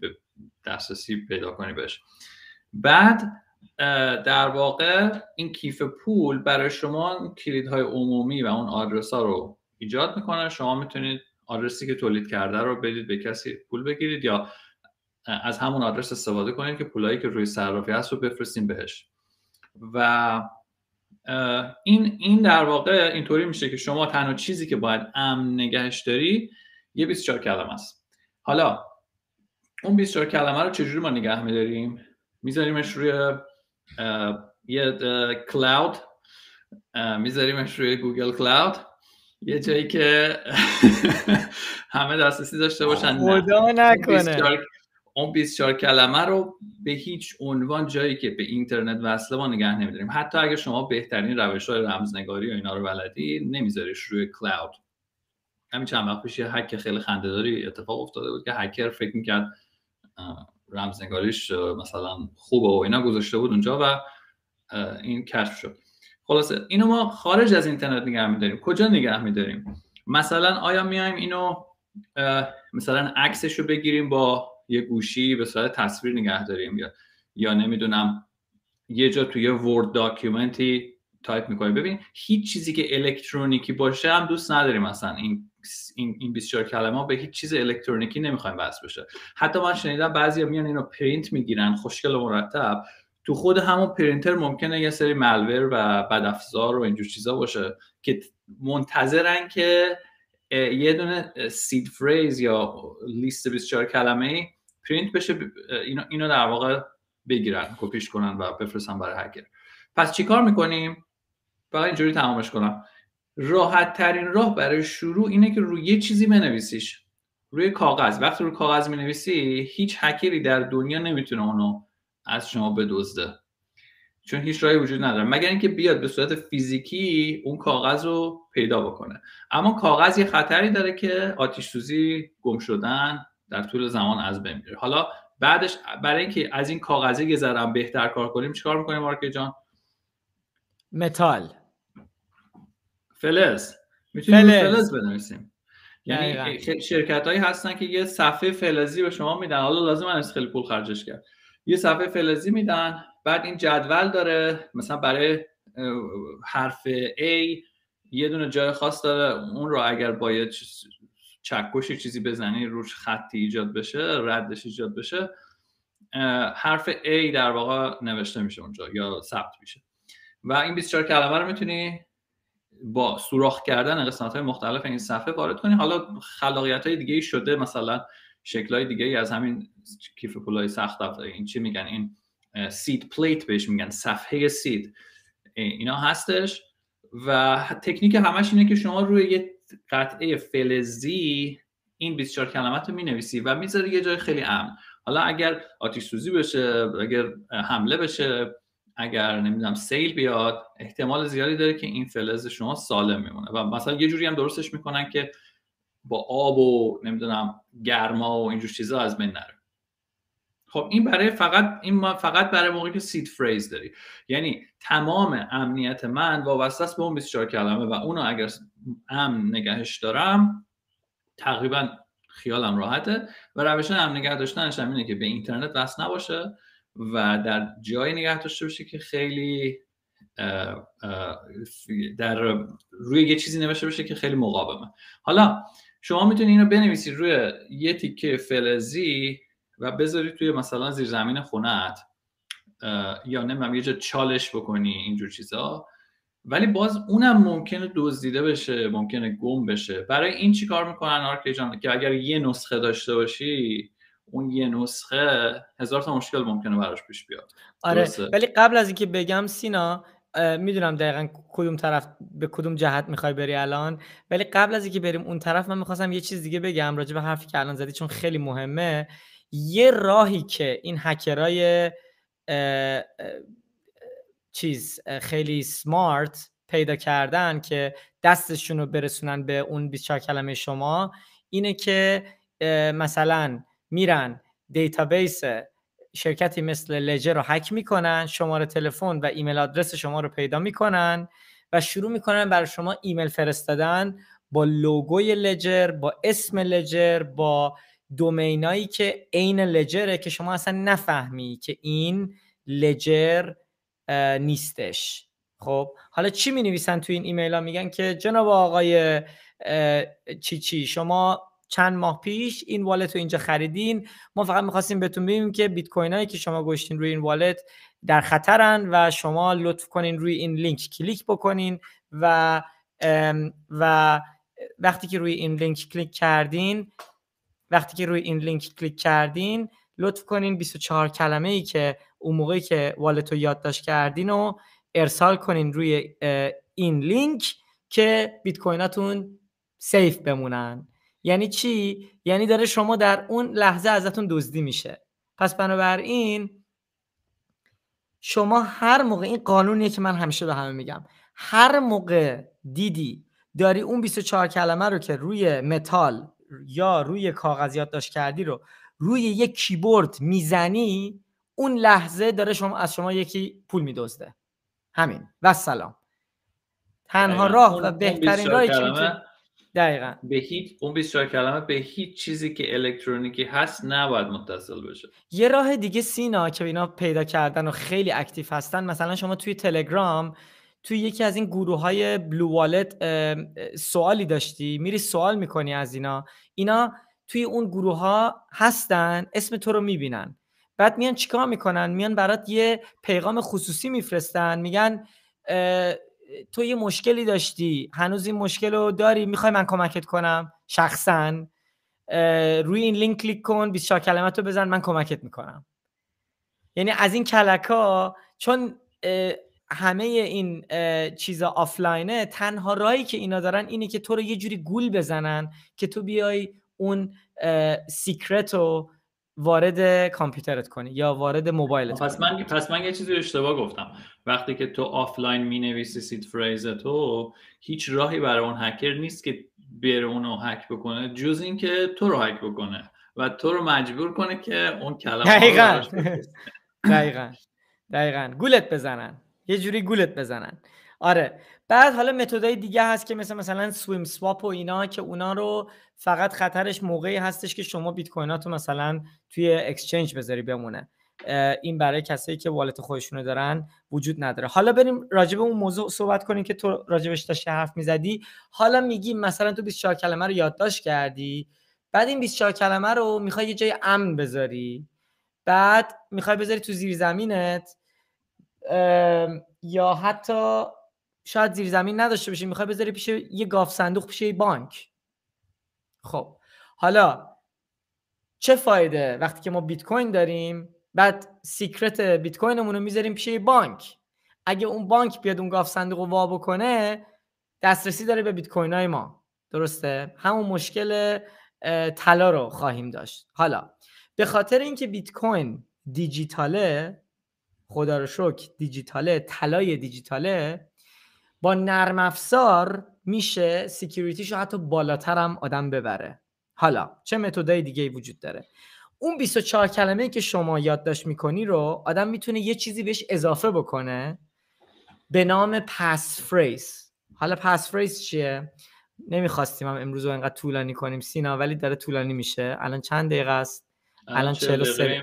دسترسی پیدا کنی بهش. بعد در واقع این کیف پول برای شما کلیدهای عمومی و اون آدرس ها رو ایجاد می‌کنه. شما می‌تونید آدرسی که تولید کرده رو بدید به کسی پول بگیرید یا از همون آدرس استفاده کنید که پولایی که روی صرافی هست رو بفرستیم بهش. و این این در واقع اینطوری میشه که شما تنها چیزی که باید امن نگهش داری یه 24 کلمه است. حالا اون 24 کلمه رو چجوری ما نگه میداریم؟ میذاریمش روی یه کلاود میذاریمش روی گوگل کلاود یه جایی که (laughs) همه دسترسی داشته باشن خدا نکنه. اون 24 کلمه رو به هیچ عنوان جایی که به اینترنت وصله ما نگه نمیداریم. حتی اگر شما بهترین روش های رمزنگاری و اینا رو بلدی نمیذاریش روی کلاود همین چند وقت پیش یه هک خیلی خندهداری اتفاق افتاده بود که هکر فکر می‌کرد رمزنگاریش مثلا خوبه و اینا گذاشته بود اونجا و این کشف شد. خلاصه اینو ما خارج از اینترنت نگه میداریم. کجا نگه میداریم؟ مثلا آیا میایم اینو مثلا عکسش رو بگیریم با یه گوشی به صورت تصویر نگه داریم یا یا نمی‌دونم یه جا توی ورد داکیومنتی تایپ می‌کنیم ببین هیچ چیزی که الکترونیکی باشه هم دوست نداریم مثلا این این این 24 کلمه به هیچ چیز الکترونیکی نمی‌خوایم وصل بشه. حتی من شنیدم بعضیا میان اینو پرینت می‌گیرن خوشگل و مرتب. تو خود همون پرینتر ممکنه یه سری malware و بدافزار و اینجور چیزا باشه که منتظرن که یه دونه seed phrase یا لیست 24 کلمه پرینت بشه اینو, اینو در واقع بگیرن کپیش کنن و بفرستن برای هکر پس چیکار می‌کنیم؟ فقط اینجوری تمامش کنم. راحت ترین راه برای شروع اینه که روی یه چیزی بنویسیش. روی کاغذ. وقتی روی کاغذ می‌نویسی هیچ هکری در دنیا نمی‌تونه اونو از شما بدزده. چون هیچ راهی وجود نداره. مگر اینکه بیاد به صورت فیزیکی اون کاغذ رو پیدا بکنه. اما کاغذ یه خطری داره که آتیش سوزی گم شدن در طول زمان از بین میره. حالا بعدش برای اینکه از این کاغذه یه بهتر کار کنیم چیکار می‌کنیم مارک جان؟ متال. فلز. می‌تونیم فلز, بنویسیم. یعنی شرکت هایی هستن که یه صفحه فلزی به شما میدن. حالا لازم از خیلی پول خرجش کرد. یه صفحه فلزی میدن بعد این جدول داره. مثلا برای حرف A یه دونه جای خاص داره. اون رو اگر باید چکشی چیزی بزنی روش خطی ایجاد بشه ردش ایجاد بشه حرف A در واقع نوشته میشه اونجا یا ثبت میشه. و این 24 کلمه رو می‌تونی با سوراخ کردن قسمت های مختلف این صفحه وارد کنی. حالا خلاقیت های دیگه شده مثلا شکل های دیگه از همین کیف پولای سخت این چی میگن؟ این سید پلیت بهش میگن صفحه سید اینا هستش. و تکنیک همش اینه که شما روی یه قطعه فلزی این 24 کلمات رو می‌نویسی و می‌ذاری یه جای خیلی امن. حالا اگر آتیش سوزی بشه اگر حمله بشه اگر نمی‌دونم سیل بیاد احتمال زیادی داره که این فلز شما سالم میمونه. و مثلا یه جوری هم درستش می‌کنن که با آب و نمی‌دونم گرما و اینجور چیزا از بین نره. خب این برای فقط این فقط برای موقعی که سید فریز داری. یعنی تمام امنیت من وابسته است به اون 24 کلمه و اونو اگر امن نگهش دارم تقریبا خیالم راحته و روش امن نگه داشتنش اینه که به اینترنت وصل نباشه. و در جایی نگه داشته باشه که خیلی در روی یه چیزی نوشته باشه که خیلی مقاومه. حالا شما می‌تونید اینو بنویسید روی یه تیکه فلزی و بذاری توی مثلا زیر زمین خونت یا نمی‌دونم یه جا چالش بکنی اینجور چیزا. ولی باز اونم ممکنه دزدیده بشه ممکنه گم بشه. برای این چی کار می‌کنن آرکی جان که اگر یه نسخه داشته باشی اون یه نسخه هزار تا مشکل ممکنه براش پیش بیاد. آره ولی قبل از اینکه بگم سینا می‌دونم دقیقا کدوم طرف به کدوم جهت می‌خوای بری الان ولی قبل از اینکه بریم اون طرف من می‌خواستم یه چیز دیگه بگم راجع به حرفی که الان زدی چون خیلی مهمه. یه راهی که این هکرای چیز خیلی smart پیدا کردن که دستشون رو برسونن به اون 24 کلمه شما اینه که مثلا میرن دیتابیس شرکتی مثل Ledger رو هک می‌کنن شماره تلفن و email address شما رو پیدا می‌کنن و شروع می‌کنن برای شما ایمیل فرستادن با لوگوی Ledger با اسم Ledger با domain ایی که عین Ledger ه که شما اصلا نفهمی که این Ledger نیستش. خب حالا چی می نویسن تو این ایمیل ها میگن که جناب آقای چی چی شما چند ماه پیش این wallet رو اینجا خریدین. ما فقط می‌خواستیم بهتون بگیم که بیت کوین هایی که شما گذاشتین روی این wallet در خطرن و شما لطف کنین روی این لینک کلیک بکنین و و وقتی که روی این لینک کلیک کردین وقتی که روی این لینک کلیک کردین لطف کنین 24 کلمه ای که اون موقعی که wallet رو یادداشت کردین و ارسال کنین روی این لینک که بیت کویناتون safe بمونن. یعنی چی؟ یعنی داره شما در اون لحظه ازتون دزدی میشه. پس بنابراین شما هر موقع این قانونیه که من همیشه به همه میگم هر موقع دیدی داری اون 24 کلمه رو که روی متال یا روی کاغذ یادداشت کردی رو روی یک کیبورد می‌زنی اون لحظه داره شما از شما یکی پول میدزده. همین. والسلام. تنها راه و بهترین راهی که دقیقا. به هیچ اون 24 کلمه به هیچ چیزی که الکترونیکی هست نباید متصل بشه. یه راه دیگه سینا که اینا پیدا کردن و خیلی active هستن مثلا شما توی تلگرام توی یکی از این گروه های بلو والت سوالی داشتی میری سوال می‌کنی از اینا. اینا توی اون گروه ها هستن اسم تو رو می‌بینن. بعد میان چیکار می‌کنن؟ میان برات یه پیغام خصوصی میفرستن میگن تو یه مشکلی داشتی؟ هنوز این مشکل رو داری؟ می‌خوای من کمکت کنم؟ شخصا. روی این لینک کلیک کن 24 کلمت رو بزن من کمکت می‌کنم. یعنی از این کلکا چون همه این چیزا آفلاینه تنها راهی که اینا دارن اینه که تو رو یه جوری گول بزنن که تو بیای اون secret رو وارد کامپیوترت کنی یا وارد موبایلت پس من پس من یه چیزی اشتباه گفتم. وقتی که تو آفلاین می نویسی seed phrase تو هیچ راهی برای اون هکر نیست که بره اونو هک بکنه جز اینکه تو رو هک بکنه و تو رو مجبور کنه که اون کلمه دقیقا. (laughs) دقیقا. دقیقا. گولت بزنن. یه جوری گولت بزنن. آره. بعد حالا متدای دیگه هست که مثل مثلا سویم سواپ و اینا که اونا رو فقط خطرش موقعی هستش که شما بیت کویناتو مثلا توی اکسچنج بذاری بمونه. این برای کسایی که والت خودشونو دارن وجود نداره. حالا بریم راجع به اون موضوع صحبت کنیم که تو راجبش داشتی حرف می‌زدی. حالا میگی مثلا تو 24 کلمه رو یادداشت کردی. بعد این 24 کلمه رو می‌خوای یه جای امن بذاری. بعد می‌خوای بذاری تو زیر زمینت. یا حتی شاید زیر زمین نداشته باشی می‌خوای بذاری پیش یه گاوصندوق پیش یه بانک. خب حالا چه فایده وقتی که ما بیت کوین داریم بعد secret بیت کوینمون رو می‌ذاریم پیش یه بانک؟ اگه اون بانک بیاد اون گاوصندوق رو وا بکنه دسترسی داره به بیت کوین های ما. درسته؟ همون مشکل طلا رو خواهیم داشت. حالا به خاطر اینکه بیت کوین دیجیتاله خدا رو شکر دیجیتاله طلای دیجیتاله با نرم افزار میشه security شو حتی بالاتر هم آدم ببره. حالا چه متدای دیگه وجود داره؟ اون 24 کلمه که شما یادداشت می‌کنی رو آدم می‌تونه یه چیزی بهش اضافه بکنه به نام پس فریز حالا پس فریز چیه؟ نمی‌خواستیم هم امروز رو انقدر طولانی کنیم سینا ولی داره طولانی میشه. الان چند دقیقه است؟ الان 43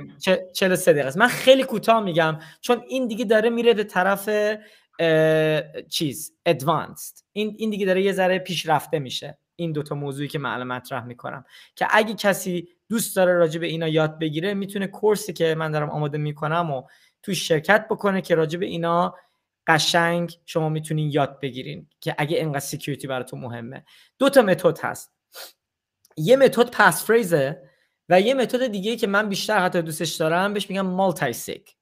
43 دقیقه است. من خیلی کوتاه میگم چون این دیگه داره میره به طرف چیز ادوانسد این این دیگه داره یه ذره پیشرفته میشه. این دوتا موضوعی که من مطرح می‌کنم. که اگه کسی دوست داره راجع به اینا یاد بگیره می‌تونه کورسی که من دارم آماده می‌کنم و توی شرکت بکنه که راجع به اینا قشنگ شما می‌تونین یاد بگیرین که اگه اینقدر security براتون مهمه. دو تا متد هست. یه متد passphrase ه و یه متد دیگه که من بیشتر حتی دوستش دارم بهش میگم multisig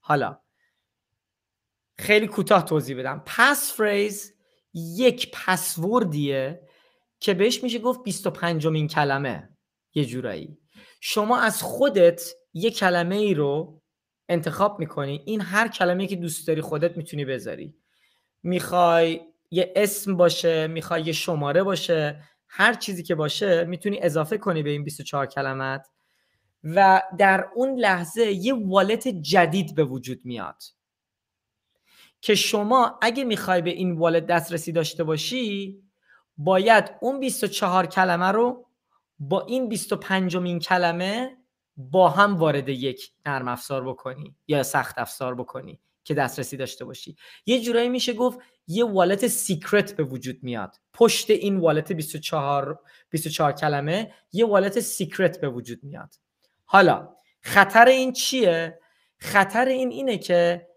حالا خیلی کوتاه توضیح بدم. passphrase یک پسوردیه که بهش میشه گفت 25 مین کلمه. یه جورایی. شما از خودت یه کلمه ای رو انتخاب می‌کنی. این هر کلمه که دوست داری خودت می‌تونی بذاری. می‌خوای یه اسم باشه می‌خوای یه شماره باشه هر چیزی که باشه می‌تونی اضافه کنی به این 24 کلمت و در اون لحظه یه والت جدید به وجود میاد. که شما اگه می‌خوای به این والت دسترسی داشته باشی باید اون 24 کلمه رو با این 25 مین کلمه با هم وارد یک نرم افزار بکنی یا سخت افزار بکنی که دسترسی داشته باشی. یه جورایی میشه گفت یه wallet secret به وجود میاد. پشت این wallet 24 24 کلمه یه wallet secret به وجود میاد. حالا خطر این چیه؟ خطر این اینه که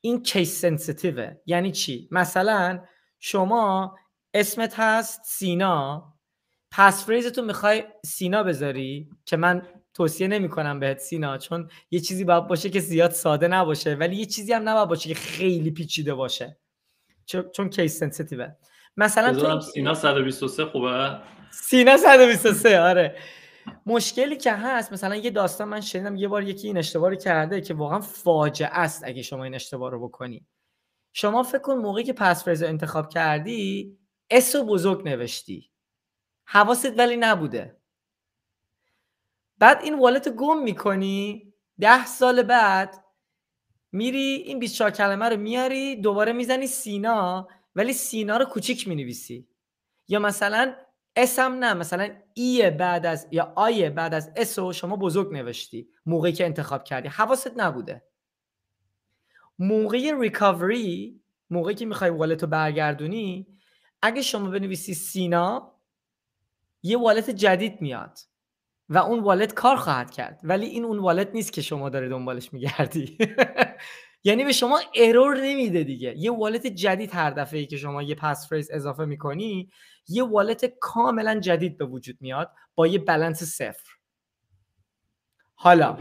این case sensitive ه یعنی چی؟ مثلا شما اسمت هست سینا. پس فریزتو می‌خوای سینا بذاری؟ که من توصیه نمی کنم بهت سینا چون یه چیزی باید باشه که زیاد ساده نباشه ولی یه چیزی هم نباید باشه که خیلی پیچیده باشه. چون کیس سنسیتیوه مثلا تو سینا 123 خوبه؟ سینا 123 آره. مشکلی که هست مثلا یه داستان من شنیدم یه بار یکی این اشتباه کرده که واقعا فاجعه است اگه شما این اشتباه رو بکنی. شما فکر کن موقعی که پس فریز انتخاب کردی اسو بزرگ نوشتی. حواست ولی نبوده. بعد این والت گم می‌کنی ده سال بعد میری این 24 کلمه رو میاری دوباره می‌زنی سینا ولی سینا رو کوچیک می‌نویسی. یا مثلا اسم نه مثلا ای بعد از یا آی بعد از اسو شما بزرگ نوشتی موقعی که انتخاب کردی. حواست نبوده. موقع recovery موقعی که می‌خوای wallet رو برگردونی اگه شما بنویسی سینا یه wallet جدید میاد و اون wallet کار خواهد کرد. ولی این اون wallet نیست که شما داره دنبالش میگردی. (laughs) یعنی به شما error نمیده دیگه. یه wallet جدید هر دفعه ای که شما یه passphrase اضافه می‌کنی یه wallet کاملا جدید به وجود میاد با یه بلنس صفر. حالا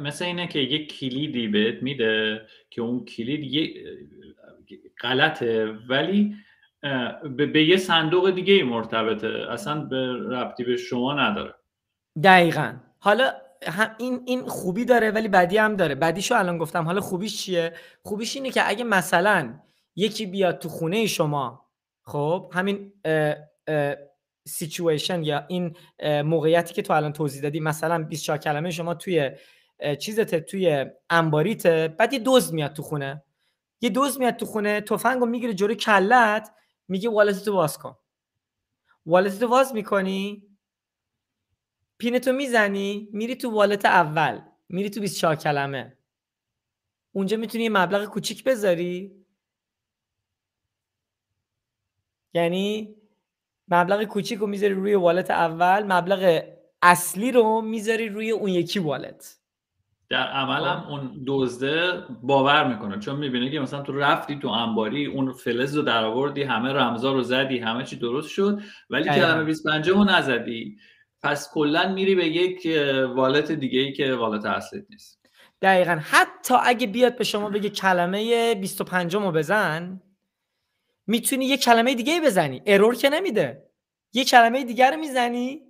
مثل اینه که یه کلیدی بهت میده که اون کلید یه غلطه ولی به یه صندوق دیگه مرتبطه. اصلا به ربطی به شما نداره. دقیقا. حالا این این خوبی داره ولی بدی هم داره. بدیشو الان گفتم. حالا خوبیش چیه؟ خوبیش اینه که اگه مثلا یکی بیاد تو خونه شما خب همین سیچویشن یا این موقعیتی که تو الان توضیح دادی مثلا 24 کلمه شما توی چیزت توی انباریت بعد یه دزد میاد تو خونه. یه دزد میاد تو خونه تفنگو می‌گیره جلوی کلت میگه wallet تو باز کن. wallet تو باز می‌کنی PIN تو می‌زنی میری تو wallet اول میری تو 24 کلمه. اونجا می‌تونی یه مبلغ کوچیک بذاری. یعنی مبلغ کوچیک رو می‌ذاری روی والت اول مبلغ اصلی رو می‌ذاری روی اون یکی والت. در عمل هم خب. اون دزده باور می‌کنه چون می‌بینه که مثلا تو رفتی تو انباری اون فلز رو در آوردی همه رمزا رو زدی همه چی درست شد ولی کلمه 25 رو نزدی. پس کلا میری به یک والت دیگه ای که والت اصلیت نیست. دقیقا. حتی اگه بیاد به شما بگه کلمه 25 رو بزن می‌تونی یه کلمه دیگه بزنی. error که نمیده. یه کلمه دیگر رو می‌زنی.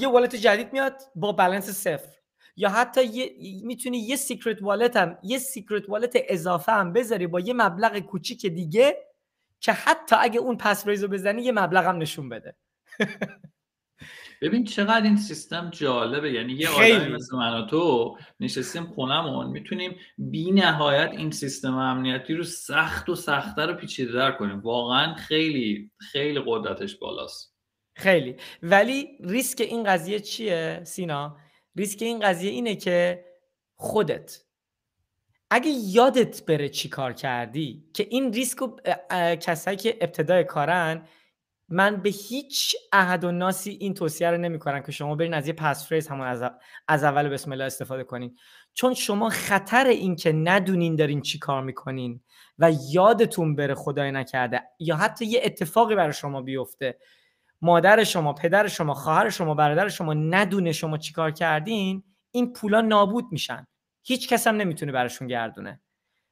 یه wallet جدید میاد با بالانس صفر. یا حتی یه می‌تونی یه secret wallet هم یه secret wallet اضافه هم بذاری با یه مبلغ کوچیک دیگه که حتی اگه اون pass رو بزنی یه مبلغ هم نشون بده. (laughs) ببین چقدر این سیستم جالبه. یعنی یه آدمی مثل من و تو نشستیم خونمون. می‌تونیم بی نهایت این سیستم امنیتی رو سخت و سختتر و پیچیده‌تر کنیم. واقعا خیلی خیلی قدرتش بالاست. خیلی. ولی ریسک این قضیه چیه سینا؟ ریسک این قضیه اینه که خودت اگه یادت بره چی کار کردی که این ریسک کسایی که ابتدای کارن من به هیچ احد و ناسی این توصیه رو نمی‌کنم که شما برین از یه پس فریز همون از, از اول بسم الله استفاده کنین. چون شما خطر این که ندونین دارین چی کار می‌کنین و یادتون بره خدای نکرده یا حتی یه اتفاقی برای شما بیفته. مادر شما پدر شما خواهر شما برادر شما ندونه شما چیکار کردین این پولا نابود میشن. هیچ کس هم نمی‌تونه براشون گردونه.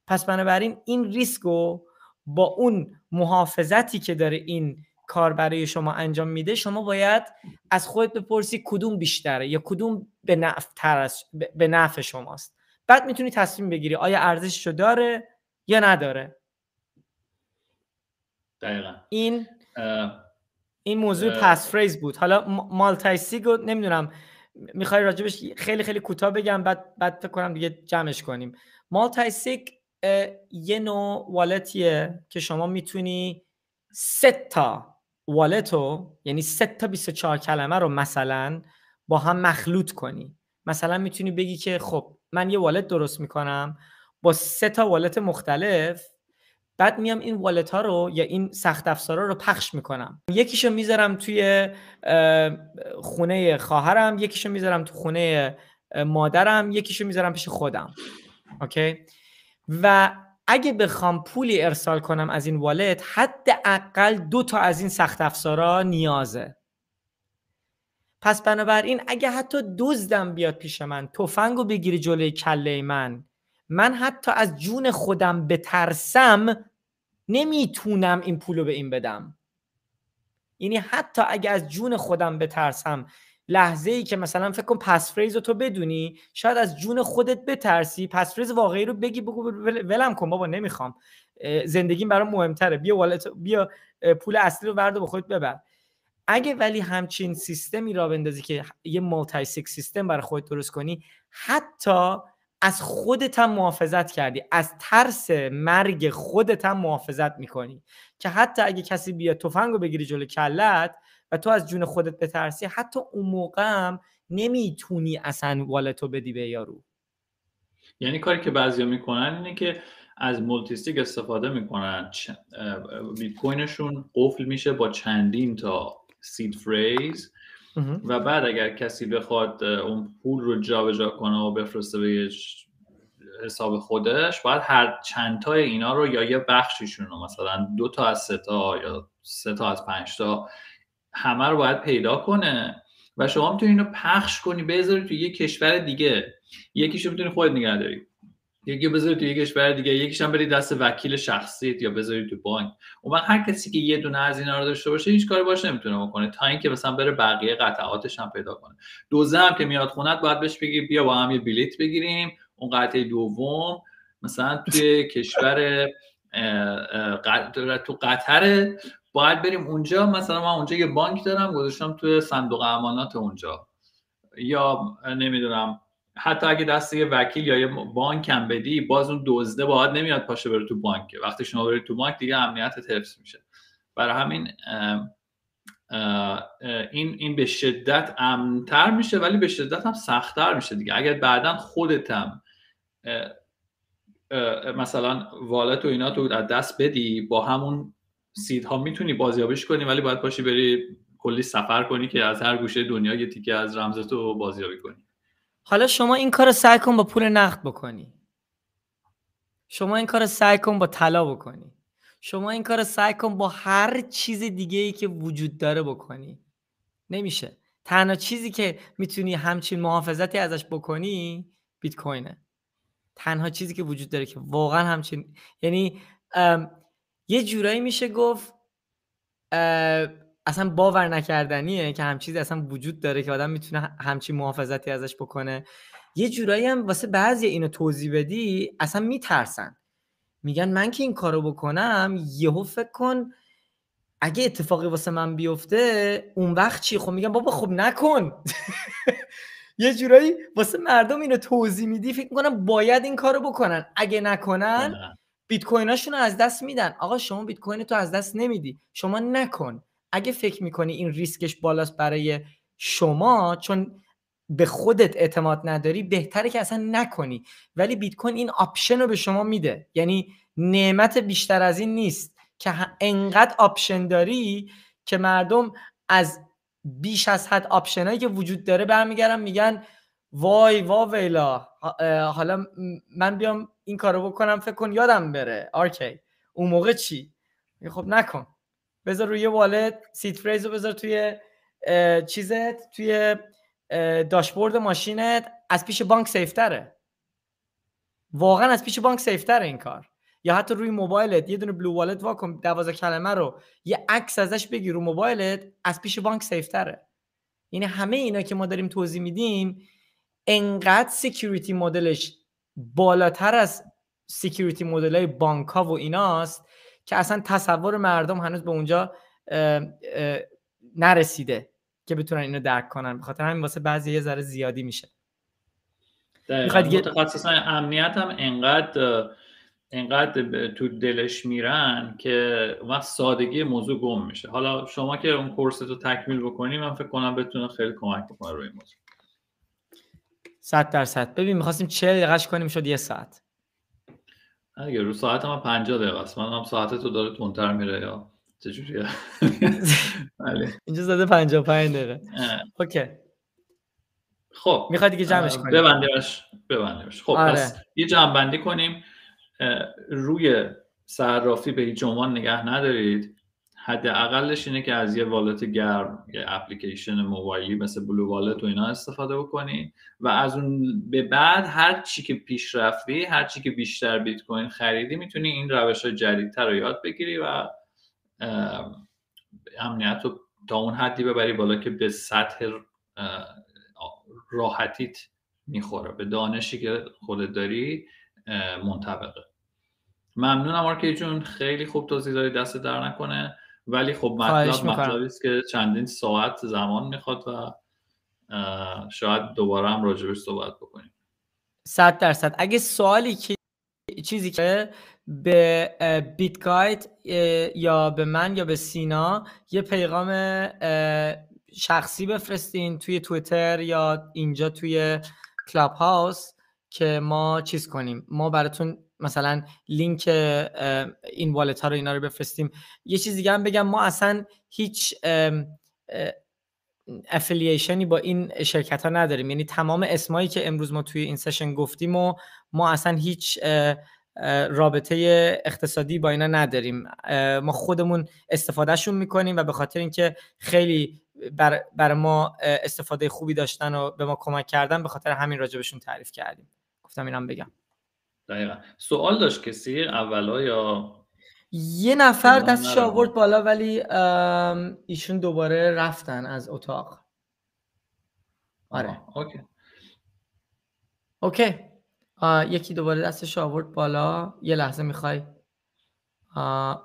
پس بنابراین این ریسک رو با اون محافظتی که داره این کار برای شما انجام میده شما باید از خودت بپرسی کدوم بیشتره یا کدوم به نفع, تر به نفع شماست. بعد می‌تونی تصمیم بگیری آیا ارزششو داره یا نداره. دقیقا. این این موضوع passphrase بود. حالا multisig و نمی‌دونم می‌خوای راجبش خیلی خیلی کوتاه بگم بعد بعد فکر کنم دیگه جمعش کنیم. multisig یه نوع wallet یه که شما می‌تونی سه تا wallet و یعنی سه تا 24 کلمه رو مثلا با هم مخلوط کنی. مثلا می‌تونی بگی که خب من یه wallet درست می‌کنم با سه تا والت مختلف بعد میام این والت ها رو یا این سخت افزارا رو پخش می‌کنم. یکیشو می‌ذارم توی خونه خواهرم یکیشو می‌ذارم تو خونه مادرم یکیشو می‌ذارم پیش خودم. اوکی؟ و اگه بخوام پولی ارسال کنم از این والت حداقل دو تا از این سخت افزارا نیازه. پس بنابراین اگه حتی دزدم بیاد پیش من تفنگو بگیری جلوی کله من من حتی از جون خودم بترسم نمی‌تونم این پولو به این بدم. یعنی حتی اگه از جون خودم بترسم لحظه ای که مثلا فکر کن پس فریز رو تو بدونی شاید از جون خودت بترسی. پس فریز واقعی رو بگی بگو ولم کن بابا نمی‌خوام. زندگیم برام مهمتره. بیا والت بیا پول اصلی رو ورد به خودت ببر. اگه ولی همچین سیستمی را بندازی که یه مالتی سیستم برای خودت درست کنی حتی از خودت هم محافظت کردی. از ترس مرگ خودت هم محافظت می‌کنی. که حتی اگه کسی بیاد تفنگ رو بگیری جلو کلت و تو از جون خودت بترسی حتی اون موقع هم نمی‌تونی اصلا wallet و بدی به یارو. یعنی کاری که بعضیا می‌کنن اینه که از multisig استفاده می‌کنن. بیت کوینشون قفل میشه با چندین تا seed phrase. و بعد اگر کسی بخواد اون پول رو جابجا کنه و بفرسته به حساب خودش باید هر چند تا اینا رو یا یه بخشیشون رو مثلا دو تا از سه تا یا سه تا از پنج تا همه رو باید پیدا کنه. و شما می‌تونی اینو پخش کنی بذاری تو یه کشور دیگه. یکیشو می‌تونی خودت نگه داری. یکی بذاری تو یه کشور دیگه یکیش هم بری دست وکیل شخصیت یا بذاری تو بانک. اون هر کسی که یه دونه از اینا رو داشته باشه هیچ کاری باش نمی‌تونه بکنه تا اینکه مثلا بره بقیه قطعاتش هم پیدا کنه. دوزه هم که میاد خونت باید بهش بگی بیا با هم یه بلیت بگیریم. اون قطعه دوم مثلا توی کشور تو قطر باید بریم اونجا. مثلا من اونجا یه بانک دارم گذاشتم توی صندوق امانات اونجا. یا نمی‌دونم حتی اگه دست یه وکیل یا یه بانک هم بدی باز اون دزده باید نمیاد پاشه بره تو بانک. وقتی شما برید تو بانک دیگه امنیت حفظ میشه. برای همین این این به شدت امنتر میشه ولی به شدت هم سختتر میشه دیگه. اگر بعدا خودتم مثلا والت و اینا تو دست بدی با همون ها می‌تونی بازیابیش کنی ولی باید پاشی بری کلی سفر کنی که از هر گوشه دنیا یه تیکه از رمزتو بازیابی کنی. حالا شما این کار سعی کن با پول نقد بکنی. شما این کار سعی کن با طلا بکنی. شما این کار سعی کن با هر چیز دیگه ای که وجود داره بکنی. نمیشه. تنها چیزی که می‌تونی همچین محافظتی ازش بکنی بیت کوینه. تنها چیزی که وجود داره که واقعا همچین یعنی یه جورایی میشه گفت اصلا باور نکردنیه که هم چیزی اصلا وجود داره که آدم می‌تونه همچین محافظتی ازش بکنه. یه جورایی هم واسه بعضی اینو توضیح بدی اصلا میترسن. میگن من که این کارو بکنم یهو فکر کن اگه اتفاقی واسه من بیفته اون وقت چی؟ خب میگن بابا خب نکن. (laughs) یه جورایی واسه مردم اینو توضیح میدی فکر می‌کنم باید این کارو بکنن. اگه نکنن بیت کویناشون رو از دست میدن. آقا شما بیت کوین تو از دست نمیدی. شما نکن. اگه فکر می‌کنی این ریسکش بالاست برای شما چون به خودت اعتماد نداری بهتره که اصلا نکنی. ولی بیت کوین این option رو به شما میده. یعنی نعمت بیشتر از این نیست که انقدر option داری که مردم از بیش از حد option ایی که وجود داره برمیگردن میگن وای وا ویلا حالا من بیام این کارو بکنم فکر کن یادم بره. آرکی اون موقع چی؟ خب نکن. بذار روی wallet seed phrase رو بذار توی چیزت توی داشبورد ماشینت. از پیش بانک safe تره. واقعا از پیش بانک safe تره این کار. یا حتی روی موبایلت. یه دونه Blue Wallet واکن دوازه کلمه رو. یه عکس ازش بگیر رو موبایلت. از پیش بانک safe تره. یعنی همه اینا که ما داریم توضیح میدیم انقدر security مدلش بالاتر از security مدل های بانک ها و ایناست که اصلا تصور مردم هنوز به اونجا نرسیده که بتونن اینو درک کنن. بخاطر همین واسه بعضی یه ذره زیادی میشه. متخصصان امنیت هم انقدر انقدر تو دلش میرن که وقت سادگی موضوع گم میشه. حالا شما که اون کورس رو تکمیل بکنی من فکر کنم بتونه خیلی کمک بکنه روی موضوع. صد درصد. ببین می‌خواستیم چه دقیقش کنیم شد یه ساعت. اگه رو ساعت من 50 دقیقه است. من هم ساعت تو داره تونتر میره یا چجوریه (laughs) بله. اینجا زده 55 دقیقه. اوکی. خب. می‌خواد دیگه جمعش کنیم ببندیمش ببندیمش. خب آره. پس یه جمع بندی کنیم روی صرافی به هیچ عنوان نگه ندارید. حداقلش اینه که از یه والت گرم یه اپلیکیشن موبایلی مثل بلو والت و اینا استفاده بکنی و از اون به بعد هر چی که پیش رفتی هر چی که بیشتر بیت کوین خریدی می‌تونی این روش های جدیدتر رو یاد بگیری و امنیت رو تا اون حدی ببری بالا که به سطح راحتیت می‌خوره به دانشی که خودت داری منطبقه. ممنونم آرکی جون خیلی خوب توضیح داری دست در نکنه. ولی خب مطلب مطلبی است که چندین ساعت زمان می‌خواد و شاید دوباره هم راجبش صحبت بکنیم. صد درصد. اگه سوالی که چیزی که به Bit Guide یا به من یا به سینا یه پیغام شخصی بفرستین توی تویتر یا اینجا توی کلاب هاوس که ما چیز کنیم. ما براتون مثلا لینک این wallet ها رو اینا رو بفرستیم. یه چیز دیگه هم بگم ما اصلا هیچ affiliation ی با این شرکت ها نداریم. یعنی تمام اسمایی که امروز ما توی این session گفتیم و ما اصلا هیچ رابطه اقتصادی با اینا نداریم. ما خودمون استفادهشون می‌کنیم و به خاطر اینکه خیلی بر, بر ما استفاده خوبی داشتن و به ما کمک کردن به خاطر همین راجبشون تعریف کردیم. گفتم اینم بگم. دقیقا. سوال داشت کسی اولا یا یه نفر دستش آورد بالا ولی ایشون دوباره رفتن از اتاق. آره. اوکی. اوکی. یکی دوباره دستش آورد بالا. یه لحظه می‌خوای.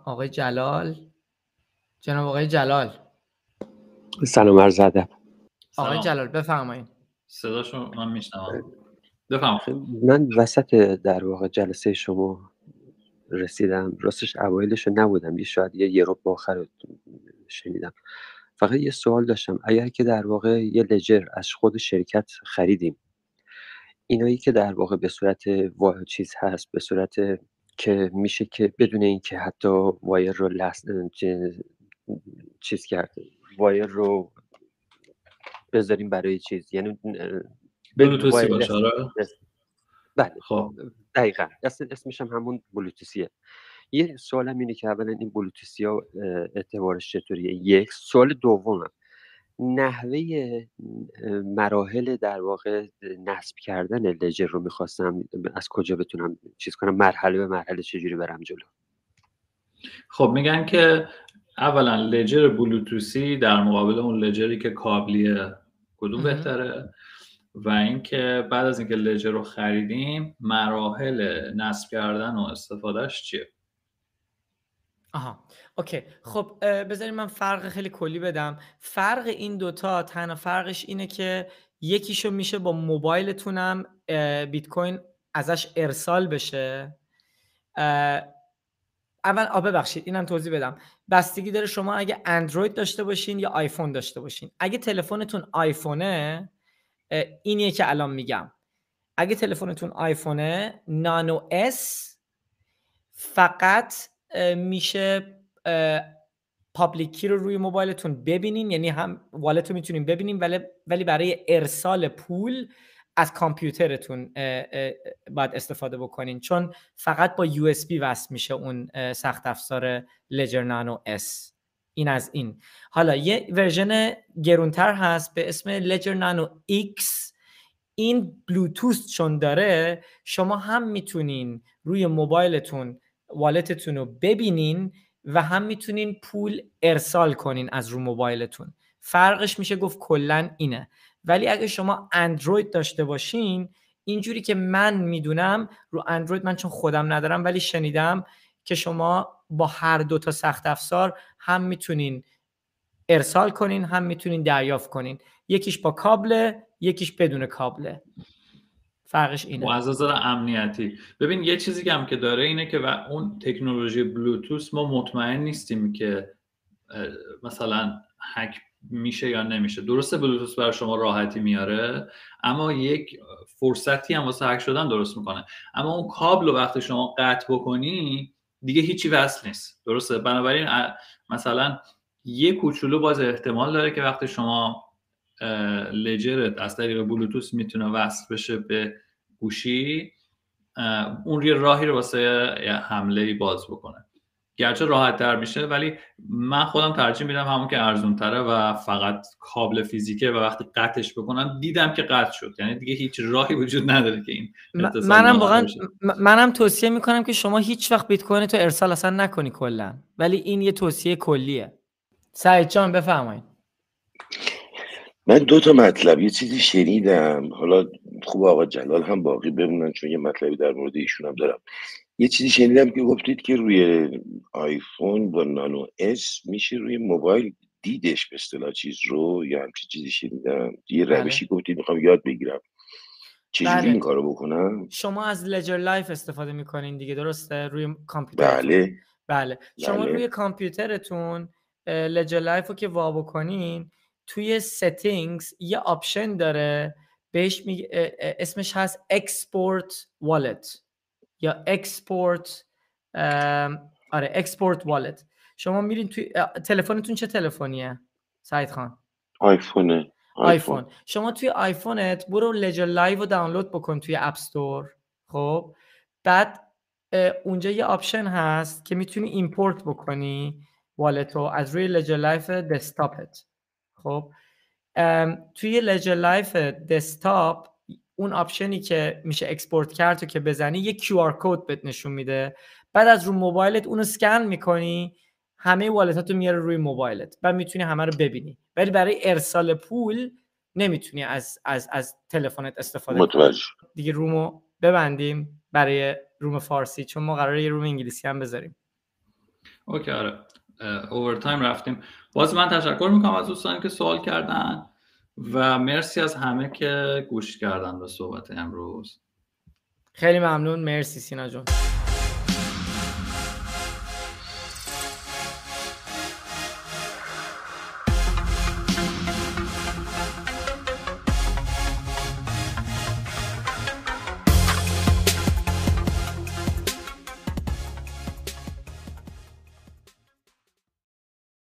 آقای جلال. جناب آقای جلال. سلام عرض ادب. آقای جلال بفرمایید صداشو من میشنوم. من وسط در واقع جلسه شما رسیدم. راستش اوایلش نبودم. یه شاید یه یه با آخر شنیدم. فقط یه سوال داشتم. اگر که در واقع یه لجر از خود شرکت خریدیم اینایی که در واقع به صورت چیز هست به صورت که میشه که بدون اینکه حتی وایر رو لست چیز کرد وایر رو بذاریم برای چیز یعنی بلوتوسی باشه آره. بله. خب. دقیقا. اسمش هم همون بلوتوسیه. یه سوالم اینه که اولا این بلوتوسی ها اعتبارش چطوریه؟ یک. سوال دومم. نحوه مراحل در واقع نصب کردن لجر رو می‌خواستم از کجا بتونم چیز کنم؟ مرحله به مرحله چجوری برم جلو؟ خب میگن که اولا لجر بلوتوسی در مقابل اون لجری که کابلیه کدوم بهتره؟ و اینکه بعد از اینکه لجر رو خریدیم مراحل نصب کردن و استفادهش چیه؟ آها. okay. خب بذارید من فرق خیلی کلی بدم. فرق این دوتا تنها فرقش اینه که یکیشو میشه با موبایلتونم بیت کوین ازش ارسال بشه. اول آ ببخشید اینم توضیح بدم. بستگی داره شما اگه اندروید داشته باشین یا آیفون داشته باشین. اگه تلفنتون آیفونه اینیه که الان میگم. اگه تلفنتون آیفونه Nano S فقط میشه public key رو روی موبایلتون ببینین. یعنی هم wallet رو می‌تونین ببینین ولی ولی برای ارسال پول از کامپیوترتون باید استفاده بکنین. چون فقط با USB وصل میشه اون سخت افزار Ledger Nano S این از این. حالا یه version گرونتر هست به اسم Ledger Nano X این بلوتوث چون داره شما هم می‌تونین روی موبایلتون والتتون رو ببینین و هم می‌تونین پول ارسال کنین از رو موبایلتون. فرقش میشه گفت کلا اینه. ولی اگه شما اندروید داشته باشین اینجوری که من می‌دونم رو اندروید من چون خودم ندارم ولی شنیدم که شما با هر دو تا سخت افزار هم می‌تونین ارسال کنین هم می‌تونین دریافت کنین. یکیش با کابل یکیش بدون کابله. فرقش اینه. از امنیتی. ببین یه چیزی هم که داره اینه که و اون تکنولوژی بلوتوث ما مطمئن نیستیم که مثلا هک میشه یا نمیشه. درسته بلوتوث برای شما راحتی میاره اما یک فرصتی هم واسه هک شدن درست می‌کنه. اما اون کابل رو وقتی شما قطع بکنی دیگه هیچی وصل نیست. درسته؟ بنابراین مثلا یه کوچولو باز احتمال داره که وقتی شما لجرت از طریق بلوتوس می‌تونه وصل بشه به گوشی اون یه راهی رو واسه حمله باز بکنه. گرچه راحت تر میشه ولی من خودم ترجیح میدم همون که ارزون تره و فقط کابل فیزیکه و وقتی قطعش بکنم دیدم که قطع شد. یعنی دیگه هیچ راهی وجود نداره که این منم واقعا منم توصیه می‌کنم که شما هیچ وقت بیت کوین تو ارسال اصلا نکنی کلا. ولی این یه توصیه کلیه. سعید جان بفرمایید. من دو تا مطلب. یه چیزی شنیدم. حالا خوب آقا جلال هم باقی بمونن چون یه مطلبی در مورد ایشون هم دارم. یه چیزی شنیدم که گفتید که روی آیفون با Nano S میشه روی موبایل دیدش به اصطلاح چیز رو؟ یا همچی چیزی شنیدم؟ یه بله. روشی گفتید می‌خوام یاد بگیرم. چجوری بله. این کارو بکنم؟ شما از Ledger Live استفاده می‌کنین دیگه درسته؟ روی کامپیوتر بله. بله. شما بله. روی کامپیوترتون Ledger Live رو که وا بکنین توی settings یه option داره بهش می... اسمش هست export wallet. یا export آره export wallet شما میرین توی تلفنتون چه تلفنیه؟ سعید خان. آیفونه آیفون. شما توی آیفونت برو Ledger Live رو دانلود بکن توی App Store خب؟ بعد اونجا یه option هست که می‌تونی import بکنی wallet رو از روی Ledger Live desktop ت. خب؟ توی Ledger Live desktop اون option ی که میشه export کرد و که بزنی یه QR code بهت نشون میده. بعد از رو موبایلت اونو سکن می‌کنی همه wallet اتو میاره روی موبایلت بعد می‌تونی همه رو ببینی. ولی برای ارسال پول نمی‌تونی از از از تلفنت استفاده کنی. دیگه رومو ببندیم برای روم فارسی چون ما قراره یه روم انگلیسی هم بذاریم. اوکی آره. overtime رفتیم. باز من تشکر می‌کنم از دوستانی که سوال کردن. و مرسی از همه که گوش کردن به صحبت امروز. خیلی ممنون. مرسی سینا جون.